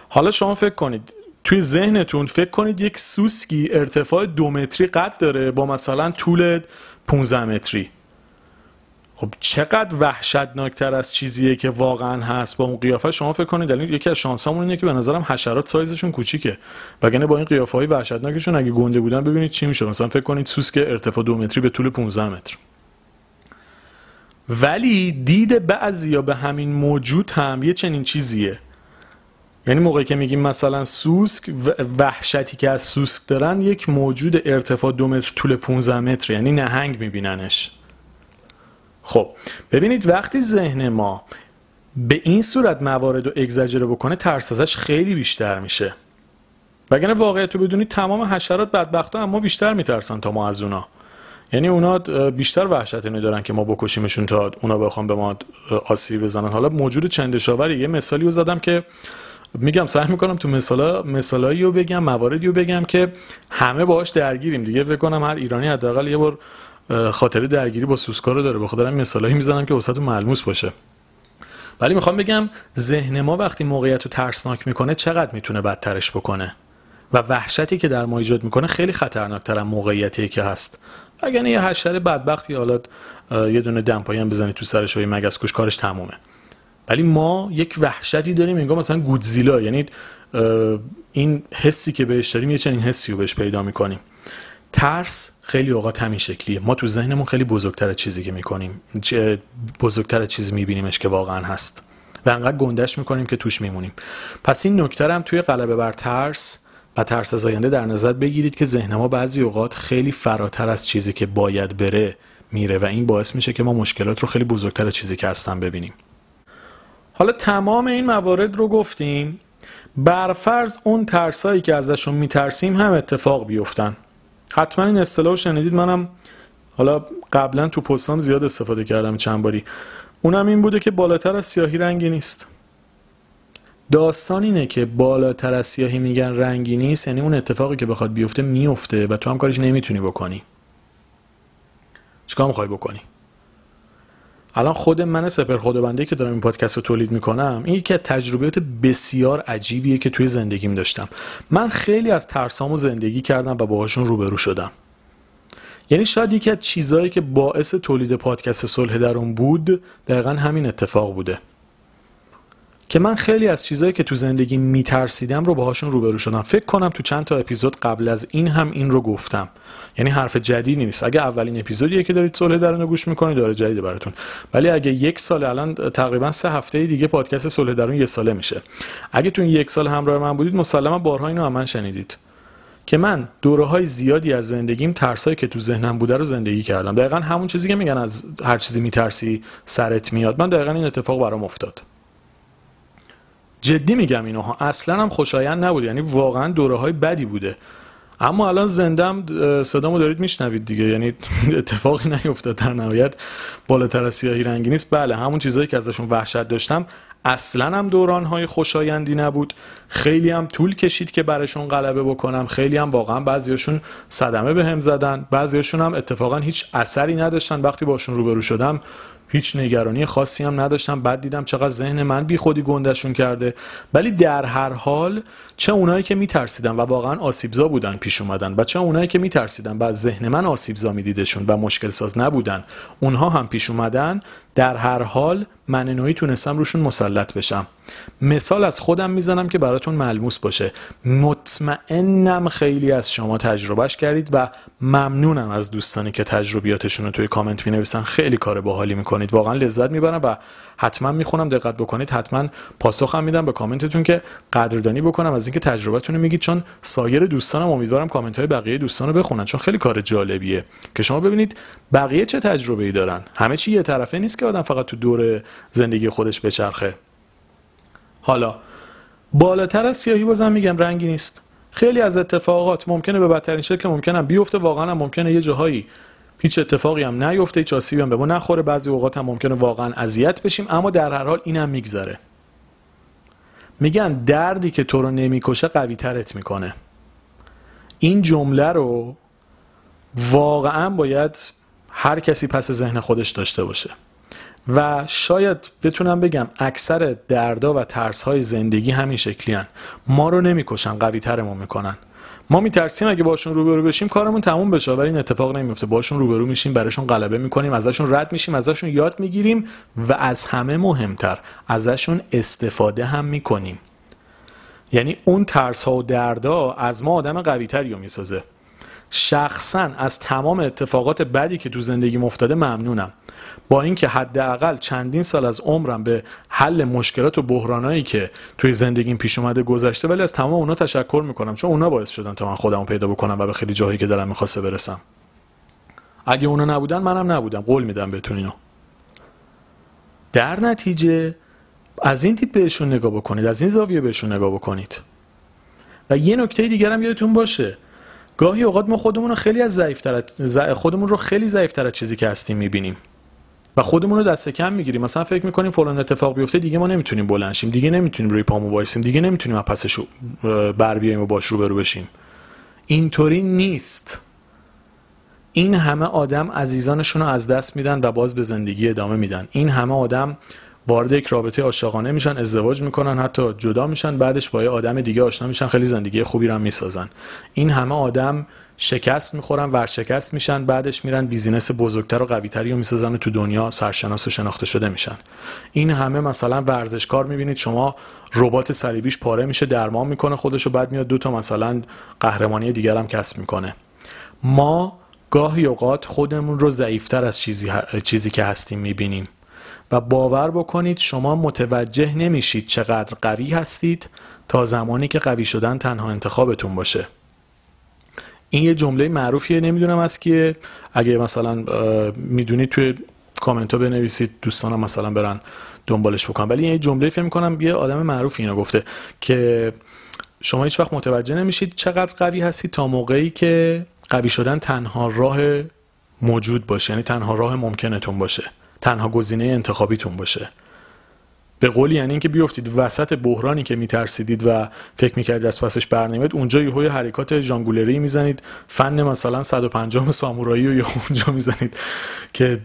حالا شما فکر کنید توی ذهنتون فکر کنید یک سوسکی ارتفاع دو متری قد داره با مثلا طول 15 متری. خب چقدر وحشتناکتر از چیزیه که واقعا هست با اون قیافه؟ شما فکر کنید دلیل یکی از شانسامون اینه که به نظرم حشرات سایزشون کوچیکه. وگرنه با این قیافه های وحشتناکشون اگه گنده بودن ببینید چی میشه. مثلا فکر کنید سوسک ارتفاع دو متری به طول 15 متر. ولی دید بعضی یا به همین موجود هم یه چنین چیزیه. یعنی موقعی که میگیم مثلا سوسک وحشتی که از سوسک دارن یک موجود ارتفاع دو متر طول 15 متر یعنی نهنگ میبیننش. خب ببینید وقتی ذهن ما به این صورت موارد رو اگزاجره بکنه ترس ازش خیلی بیشتر میشه. وگرنه واقعیت رو بدونید تمام حشرات بدبختا اما بیشتر میترسن تا ما از اونا. یعنی اونا بیشتر وحشت اینو دارن که ما بکشیمشون تا اونا بخوام به ما آسیب بزنن. حالا موجود چندشاوری یه مثالی رو زدم که میگم سعی می‌کنم تو مثالا مثالایی رو بگم مواردی رو بگم که همه باهاش درگیریم دیگه. فکر کنم هر ایرانی حداقل یه بار خاطره درگیری با سوسکا رو داره. بخاطر این مثالایی می‌زنم که وسط ملموس باشه. ولی می‌خوام بگم ذهن ما وقتی موقعیت رو ترسناک می‌کنه چقدر می‌تونه بدترش بکنه؟ و وحشتی که در ما ایجاد می‌کنه خیلی خطرناکتر از موقعیتی که هست. اگر یه حشره بدبختی حالا یه دونه دمپایی هم بزنی تو سرش و مگس کش کارش تمومه. ولی ما یک وحشتی داریم انگار مثلا گودزیلا. یعنی این حسی که بهش داریم یه چنین حسی رو بهش پیدا می‌کنیم. ترس خیلی اوقات همین شکلیه. ما تو ذهنمون خیلی بزرگتر چیزی که می‌کنیم بزرگتر چیزی میبینیمش که واقعا هست. و انقدر گندش می‌کنیم که توش میمونیم. پس این نکته هم توی غلبه بر ترس و ترس از آینده در نظر بگیرید که ذهن ما بعضی اوقات خیلی فراتر از چیزی که باید بره میره و این باعث میشه که ما مشکلات رو خیلی بزرگتر از چیزی که هستن ببینیم. حالا تمام این موارد رو گفتیم. برفرض اون ترسایی که ازشون میترسیم هم اتفاق بیفتن. حتما این اصطلاح شنیدید. منم حالا قبلا تو پستام زیاد استفاده کردم چند باری. اونم این بوده که بالاتر از سیاهی رنگی نیست. داستان اینه که بالاتر از سیاهی میگن رنگی نیست یعنی اون اتفاقی که بخواد بیفته میفته و تو هم کارش نمی‌تونی بکنی. چیکار می‌خوای بکنی؟ الان خود من سپر بنده که دارم این پادکست رو تولید می‌کنم این یکی از تجربیات بسیار عجیبیه که توی زندگیم داشتم. من خیلی از ترسامو زندگی کردم و باهاشون روبرو شدم. یعنی شاید یکی از چیزهایی که باعث تولید پادکست صلح درون بود دقیقا همین اتفاق بوده. که من خیلی از چیزهایی که تو زندگی میترسیدم رو باهاشون روبرو شدم. فکر کنم تو چند تا اپیزود قبل از این هم این رو گفتم. یعنی حرف جدیدی نیست. اگه اولین اپیزودیه که دارید صلح درون رو گوش می‌کنید داره جدید براتون. ولی اگه یک سال الان تقریبا سه هفته دیگه پادکست صلح درون یه ساله میشه. اگه تو این یک سال همراه من بودید مسلما بارها اینو من شنیدید. که من دوره های زیادی از زندگیم ترسایی که تو ذهنم بوده رو زندگی کردم. دقیقا همون چیزی که میگن از هر چیزی میترسی سرت میاد. من دقیقا این اتفاق برام افتاد. جدی میگم اینها اصلا هم خوشایند نبود. یعنی واقعا دوره های بدی بوده. اما الان زندم صدامو دارید میشنوید دیگه. یعنی اتفاقی نیفتاد در نهایت. بالاتر از سیاهی رنگی نیست. بله همون چیزهایی که ازشون وحشت داشتم. اصلا هم دوران های خوشایندی نبود. خیلی هم طول کشید که برشون غلبه بکنم. خیلی هم واقعا بعضیاشون صدمه به هم زدن. بعضیاشون هم اتفاقا هیچ اثری نداشتن. وقتی باشون روبرو شدم هیچ نگرانی خاصی هم نداشتم. بعد دیدم چقدر ذهن من بی خودی گندشون کرده. ولی در هر حال چه اونایی که میترسیدن و واقعا آسیبزا بودن پیش اومدن و چه اونایی که میترسیدن و ذهن من آسیبزا میدیدشون و مشکل ساز نبودن اونها هم پیش اومدن. در هر حال من نوعی تونستم روشون مسلط بشم. مثال از خودم می‌زنم که براتون ملموس باشه. مطمئنم خیلی از شما تجربهش کردید و ممنونم از دوستانی که تجربیاتشون رو توی کامنت می نویسن خیلی کار باحالی می‌کنید. واقعا لذت می‌برم و حتما می‌خونم دقت بکنید حتما پاسخم میدم به کامنتتون که قدردانی بکنم از اینکه تجربتون رو میگید چون سایر دوستانم امیدوارم کامنت های بقیه دوستان رو بخونن چون خیلی کار جالبیه که شما ببینید بقیه چه تجربه ای دارن. همه چی یه طرفه نیست که آدم فقط تو دور زندگی خودش بچرخه. حالا بالاتر از سیاهی بازم میگم رنگی نیست. خیلی از اتفاقات ممکنه به بدترین شکل ممکنه بیفته واقعا هم ممکنه یه جاهایی هیچ اتفاقی هم نیفته هیچ آسیبی هم به ما نخوره. بعضی اوقات هم ممکنه واقعا اذیت بشیم اما در هر حال اینم میگذره. میگن دردی که تو رو نمی‌کشه قوی ترت می‌کنه. این جمله رو واقعا باید هر کسی پس ذهن خودش داشته باشه. و شاید بتونم بگم اکثر دردا و ترس های زندگی همین شکلی هن. ما رو نمی‌کشن قوی ترمون می‌کنن. ما میترسیم اگه باشون روبرو بشیم کارمون تموم بشه ولی این اتفاق نمیفته باشون روبرو میشیم براشون غلبه می‌کنیم ازشون رد میشیم ازشون یاد می‌گیریم و از همه مهمتر ازشون استفاده هم می‌کنیم. یعنی اون ترس ها و دردا از ما آدم قوی تری رو می‌سازه. شخصا از تمام اتفاقات بدی که تو زندگی افتاده ممنونم. با اینکه حداقل چندین سال از عمرم به حل مشکلات و بحرانایی که توی زندگیم پیش اومده گذشته ولی از تمام اونا تشکر می‌کنم چون اونا باعث شدن تا من خودمو پیدا بکنم و به خیلی جاهایی که دلم می‌خواسته برسم. اگه اونا نبودن منم نبودم. قول میدم بهتون اینو. در نتیجه از این دید بهشون نگاه بکنید از این زاویه بهشون نگاه بکنید. و یه نکته دیگر هم یادتون باشه. گاهی اوقات ما خودمون رو خیلی از ضعیفتر خودمون رو خیلی ضعیفتر از چیزی که هستیم می‌بینیم. و خودمون رو دست کم می‌گیریم. مثلا فکر می‌کنیم فلان اتفاق بیفته دیگه ما نمی‌تونیم بلند شیم دیگه نمی‌تونیم روی پامون وایسیم دیگه نمی‌تونیم از پسش بر بیایم و باش رو برو بشیم. اینطوری نیست. این همه آدم عزیزانشون رو از دست میدن و باز به زندگی ادامه میدن. این همه آدم وارد یک رابطه عاشقانه میشن ازدواج می‌کنن حتی جدا میشن بعدش با یه آدم دیگه آشنا میشن خیلی زندگی خوبی رو می‌سازن. این همه آدم شکست می‌خورن ورشکست میشن بعدش میرن بیزینس بزرگتر و قویتری رو می‌سازن و تو دنیا سرشناس و شناخته شده میشن. این همه مثلا ورزشکار می‌بینید شما ربات صلیبیش پاره میشه درمان می‌کنه خودش و بعد میاد دو تا مثلا قهرمانی دیگر هم کسب می‌کنه. ما گاهی اوقات خودمون رو ضعیفتر از چیزی, چیزی که هستیم می‌بینیم. و باور بکنید شما متوجه نمیشید چقدر قوی هستید تا زمانی که قوی شدن تنها انتخابتون باشه. این یه جمله معروفیه نمی‌دونم از کیه. اگه مثلا می‌دونید توی کامنت ها بنویسید دوستانم مثلا برن دنبالش بکنم ولی یه جمله فکر کنم یه آدم معروفی اینو گفته که شما هیچ وقت متوجه نمیشید چقدر قوی هستید تا موقعی که قوی شدن تنها راه موجود باشه یعنی تنها راه ممکنتون باشه تنها گزینه انتخابیتون باشه. به قول یعنی اینکه بیفتید وسط بحرانی که میترسیدید و فکر می‌کردید از پسش برنمیاد اونجا یهو حرکات ژانگولری می‌زنید. فن مثلا 150 سامورایی رو یه اونجا می‌زنید که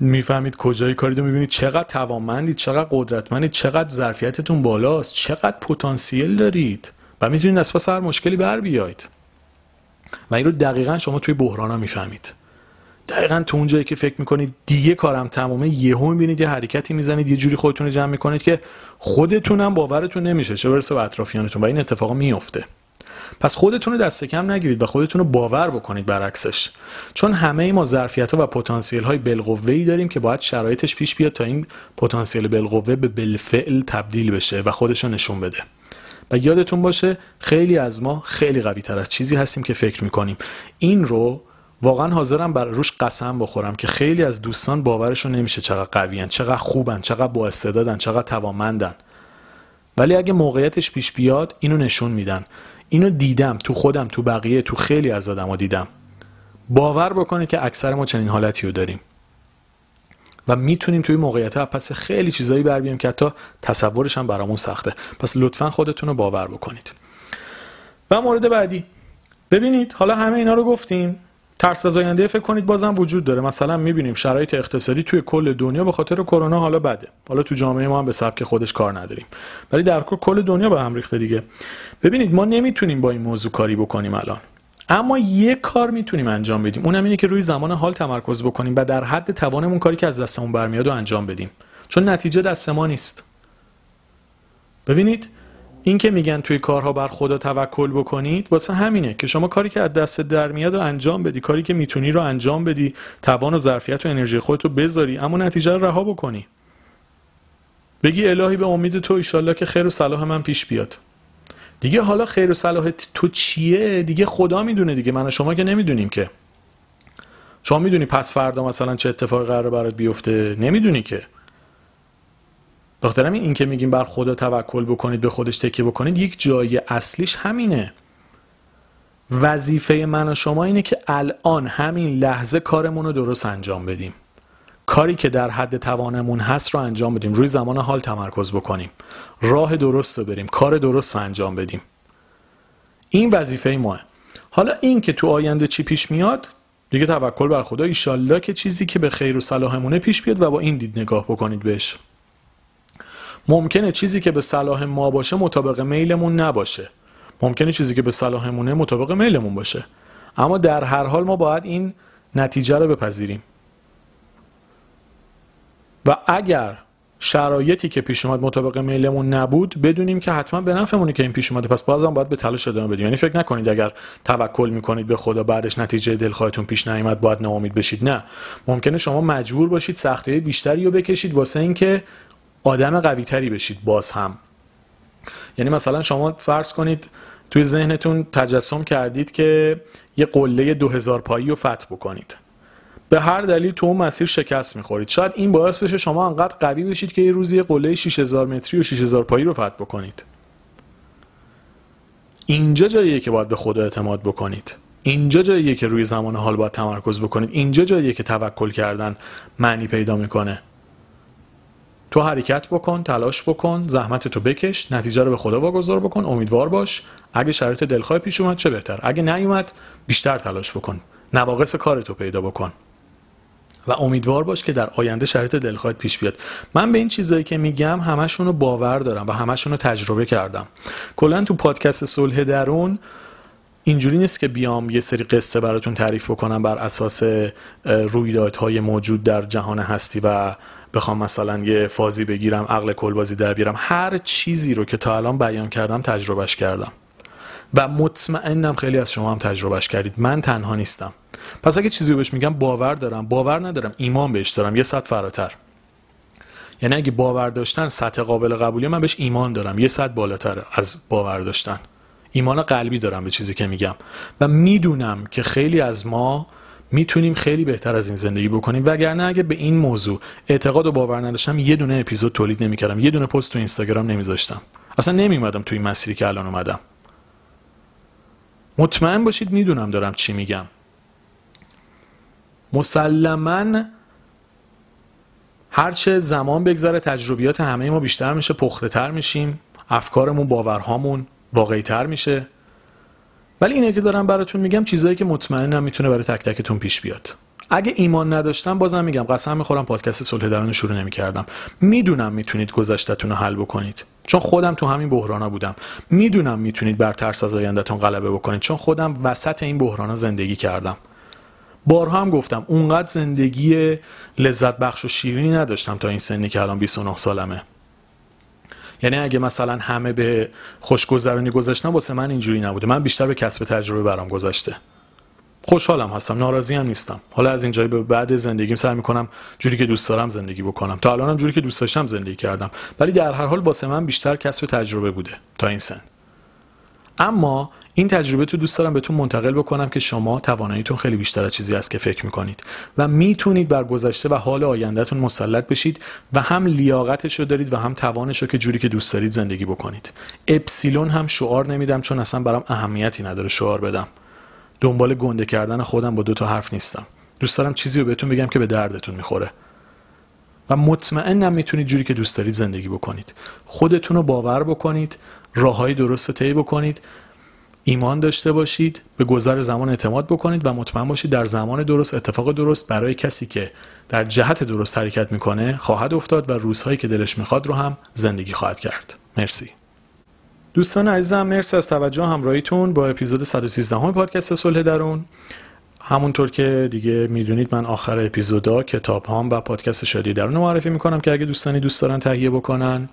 می‌فهمید کجای کاری رو می‌بینید. چقدر توانمندید چقدر قدرتمندید چقدر ظرفیتتون بالاست چقدر پتانسیل دارید و می‌تونید از پس هر مشکلی بر بیاید. و این رو دقیقا شما توی بحران ها می‌فهمید. دقیقا تو اون جایی که فکر می‌کنید دیگه کارم تمامه یهو می‌بینید یه حرکتی می‌زنید یه جوری خودتون رو جمع می‌کنید که خودتونم باورتون نمیشه چه برسه به اطرافیانتون و این اتفاقا میفته پس خودتون رو دست کم نگیرید و خودتون رو باور بکنید برعکسش. چون همه ای ما ظرفیت ها و پتانسیل های بالقوه ای داریم که باید شرایطش پیش بیاد تا این پتانسیل بالقوه به بالفعل تبدیل بشه و خودش رو نشون بده. و یادتون باشه خیلی از ما خیلی قوی تر از چیزی هستیم که فکر می‌کنیم. این رو واقعا حاضرم بر روش قسم بخورم که خیلی از دوستان باورشون نمیشه چقدر قویان چقدر خوبن چقدر با استعدادن چقدر توانمندن. ولی اگه موقعیتش پیش بیاد اینو نشون میدن. اینو دیدم تو خودم تو بقیه تو خیلی از آدما دیدم. باور بکنید که اکثر ما چنین حالتی رو داریم. و می‌تونیم توی موقعیت پس خیلی چیزایی بر بیایم که حتی تصورش هم برامون سخته. پس لطفا خودتون رو باور بکنید. و مورد بعدی. ببینید حالا همه اینا رو گفتیم. ترس از آینده فکر کنید بازم وجود داره. مثلا می‌بینیم شرایط اقتصادی توی کل دنیا به خاطر کرونا حالا بده. حالا تو جامعه ما هم به سبک خودش کار نداریم. ولی در کل دنیا به هم ریخته دیگه. ببینید ما نمی‌تونیم با این موضوع کاری بکنیم الان. اما یه کار می‌تونیم انجام بدیم. اونم اینه که روی زمان حال تمرکز بکنیم و در حد توانمون کاری که از دستمون برمیاد و انجام بدیم. چون نتیجه دست ما نیست. ببینید این که میگن توی کارها بر خدا توکل بکنید واسه همینه که شما کاری که از دست در میاد و انجام بدی کاری که می‌تونی رو انجام بدی توان و ظرفیت و انرژی خودت رو بذاری اما نتیجه رو رها بکنی. بگی الهی به امید تو ایشالله که خیر و صلاح من پیش بیاد. دیگه حالا خیر و صلاح تو چیه؟ دیگه خدا می‌دونه دیگه. من و شما که نمی‌دونیم که. شما می‌دونی پس فردا مثلا چه اتفاقی قرار برات بیفته؟ نمی‌دونی که. دخترم این که میگیم بر خدا توکل بکنید به خودش تکیه بکنید یک جای اصلیش همینه. وظیفه من و شما اینه که الان همین لحظه کارمون رو درست انجام بدیم. کاری که در حد توانمون هست رو انجام بدیم. روی زمان حال تمرکز بکنیم. راه درست رو بریم. کار درست رو انجام بدیم. این وظیفه ماه. حالا این که تو آینده چی پیش میاد؟ دیگه توکل بر خدا. ایشالله که چیزی که به خیر و صلاحمونه پیش بیاد و با این دید نگاه بکنید بهش. ممکنه چیزی که به صلاح ما باشه مطابق میلمون نباشه. ممکنه چیزی که به صلاحمونه مطابق میلمون باشه. اما در هر حال ما باید این نتیجه رو بپذیریم. و اگر شرایطی که پیش اومد مطابق میلمون نبود بدونیم که حتما به نفعمونه که این پیش اومده. پس بازم باید به تلاش ادامه بدیم. یعنی فکر نکنید اگر توکل می‌کنید به خدا بعدش نتیجه دلخواهتون پیش نیامد باید ناامید بشید. نه. ممکنه شما مجبور باشید سختی بیشتری رو بکشید واسه اینکه آدم قوی تری بشید باز هم. یعنی مثلا شما فرض کنید توی ذهنتون تجسم کردید که یه قله 2000 پایی رو فتح بکنید. به هر دلیل تو اون مسیر شکست می‌خورید. شاید این باعث بشه شما انقدر قوی بشید که یه روزی قله 6000 متری و 6000 پایی رو فتح بکنید. اینجا جاییه که باید به خدا اعتماد بکنید. اینجا جاییه که روی زمان حال باید تمرکز بکنید. اینجا جاییه که توکل کردن معنی پیدا می‌کنه. تو حرکت بکن تلاش بکن زحمت تو بکش نتیجه رو به خدا واگذار بکن امیدوار باش. اگه شرایط دلخواه پیش اومد چه بهتر؟ اگه نیومد بیشتر تلاش بکن. نواقص کارتو پیدا بکن. و امیدوار باش که در آینده شرایط دلخواه پیش بیاد. من به این چیزایی که میگم همشون رو باور دارم و همشون رو تجربه کردم. کلا تو پادکست صلح درون اینجوری نیست که بیام یه سری قصه براتون تعریف بکنم بر اساس رویدادهای موجود در جهان هستی و بخوام مثلا یه فازی بگیرم عقل کلبازی در بیارم هر چیزی رو که تا الان بیان کردم تجربهش کردم. و مطمئنم خیلی از شما هم تجربهش کردید. من تنها نیستم. پس اگه چیزی رو بهش میگم باور دارم. باور ندارم. ایمان بهش دارم. یه سطح فراتر. یعنی اگه باور داشتن سطح قابل قبولی من بهش ایمان دارم. یه سطح بالاتر از باور داشتن. ایمان قلبی دارم به چیزی که میگم. و می‌دونم که خیلی از ما می‌تونیم خیلی بهتر از این زندگی بکنیم. وگرنه اگه به این موضوع اعتقاد و باور نداشتم یه دونه اپیزود تولید نمی‌کردم. یه دونه پست تو اینستاگرام نمیذاشتم. اصلا نمیومدم تو این مسیری که الان اومدم. مطمئن باشید می‌دونم دارم چی میگم. مسلما هرچه زمان بگذره تجربیات همه ما بیشتر میشه پخته تر میشیم افکارمون باورهامون واقعی تر میشه. ولی اینه که دارم براتون میگم چیزایی که مطمئنم می‌تونه برای تک تکتون پیش بیاد. اگه ایمان نداشتم بازم میگم قسم می‌خورم پادکست صلح درون شروع نمی‌کردم. می‌دونم می‌تونید گذشتهتون رو حل بکنید. چون خودم تو همین بحرانا بودم. می‌دونم می‌تونید بر ترس از آیندهتون غلبه بکنید. چون خودم وسط این بحرانا زندگی کردم. بارها هم گفتم اونقدر زندگی لذت بخش و شیرینی نداشتم تا این سنی که الان 29 سالمه. یعنی اگه مثلا همه به خوشگذرانی گذاشتن واسه من اینجوری نبوده. من بیشتر به کسب تجربه برام گذاشته. خوشحالم هستم ناراضی هم نیستم. حالا از اینجایی به بعد زندگیم سعی می‌کنم جوری که دوست دارم زندگی بکنم. تا الانم جوری که دوست داشتم زندگی کردم. ولی در هر حال واسه من بیشتر کسب تجربه بوده تا این سن. اما این تجربه تو دوست دارم بهتون منتقل بکنم که شما تواناییتون خیلی بیشتر از چیزی است که فکر می‌کنید و می‌تونید بر گذشته و حال آیندهتون مسلط بشید و هم لیاقتش رو دارید و هم توانش رو که جوری که دوست دارید زندگی بکنید. اپسیلون هم شعار نمیدم چون اصلا برام اهمیتی نداره شعار بدم. دنبال گنده کردن خودم با دو تا حرف نیستم. دوست دارم چیزی رو بهتون بگم که به دردتون می‌خوره. و مطمئنم می‌تونید جوری که دوست دارید زندگی بکنید. خودتون رو باور بکنید راههای درست طی بکنید ایمان داشته باشید به گذر زمان اعتماد بکنید و مطمئن باشید در زمان درست اتفاق درست برای کسی که در جهت درست حرکت می‌کنه خواهد افتاد و روزهایی که دلش می‌خواد رو هم زندگی خواهد کرد. مرسی. دوستان عزیزم مرسی از توجه همراهیتون با اپیزود 113 همه پادکست صلح درون. همونطور که دیگه می‌دونید من آخر اپیزودا کتاب هام و پادکست شادی درون معرفی می‌کنم که اگه دوستانی دوست دارن تهیه بکنن.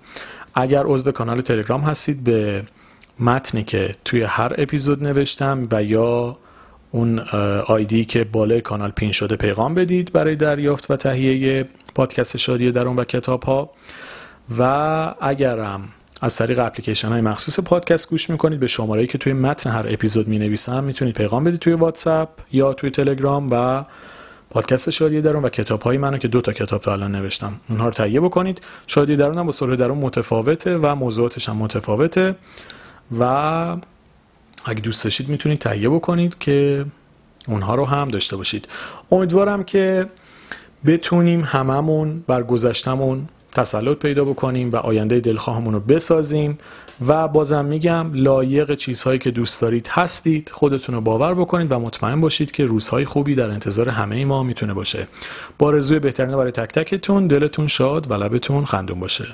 اگر عضو کانال تلگرام هستید به متنی که توی هر اپیزود نوشتم و یا اون آیدی که بالای کانال پین شده پیغام بدید برای دریافت و تهیه پادکست شادی درون و کتاب ها و اگرم از طریق اپلیکیشن های مخصوص پادکست گوش می‌کنید به شماره که توی متن هر اپیزود می نویسم می‌تونید پیغام بدید توی واتساپ یا توی تلگرام و پادکست شادی درون و کتاب های منو که دو تا کتاب تا الان نوشتم. اونها رو تهیه بکنید. شادی درون هم با صلح درون متفاوته و موضوعاتش هم متفاوته. و اگه دوست داشتید می‌تونید تهیه بکنید که اونها رو هم داشته باشید. امیدوارم که بتونیم هممون بر گذشتمون تسلط پیدا بکنیم و آینده دلخواهمون رو بسازیم. و بازم میگم لایق چیزهایی که دوست دارید هستید خودتون رو باور بکنید و مطمئن باشید که روزهای خوبی در انتظار همه ما می‌تونه باشه. با رزوی بهترین برای تک تکتون دلتون شاد و لبتون خندون باشه.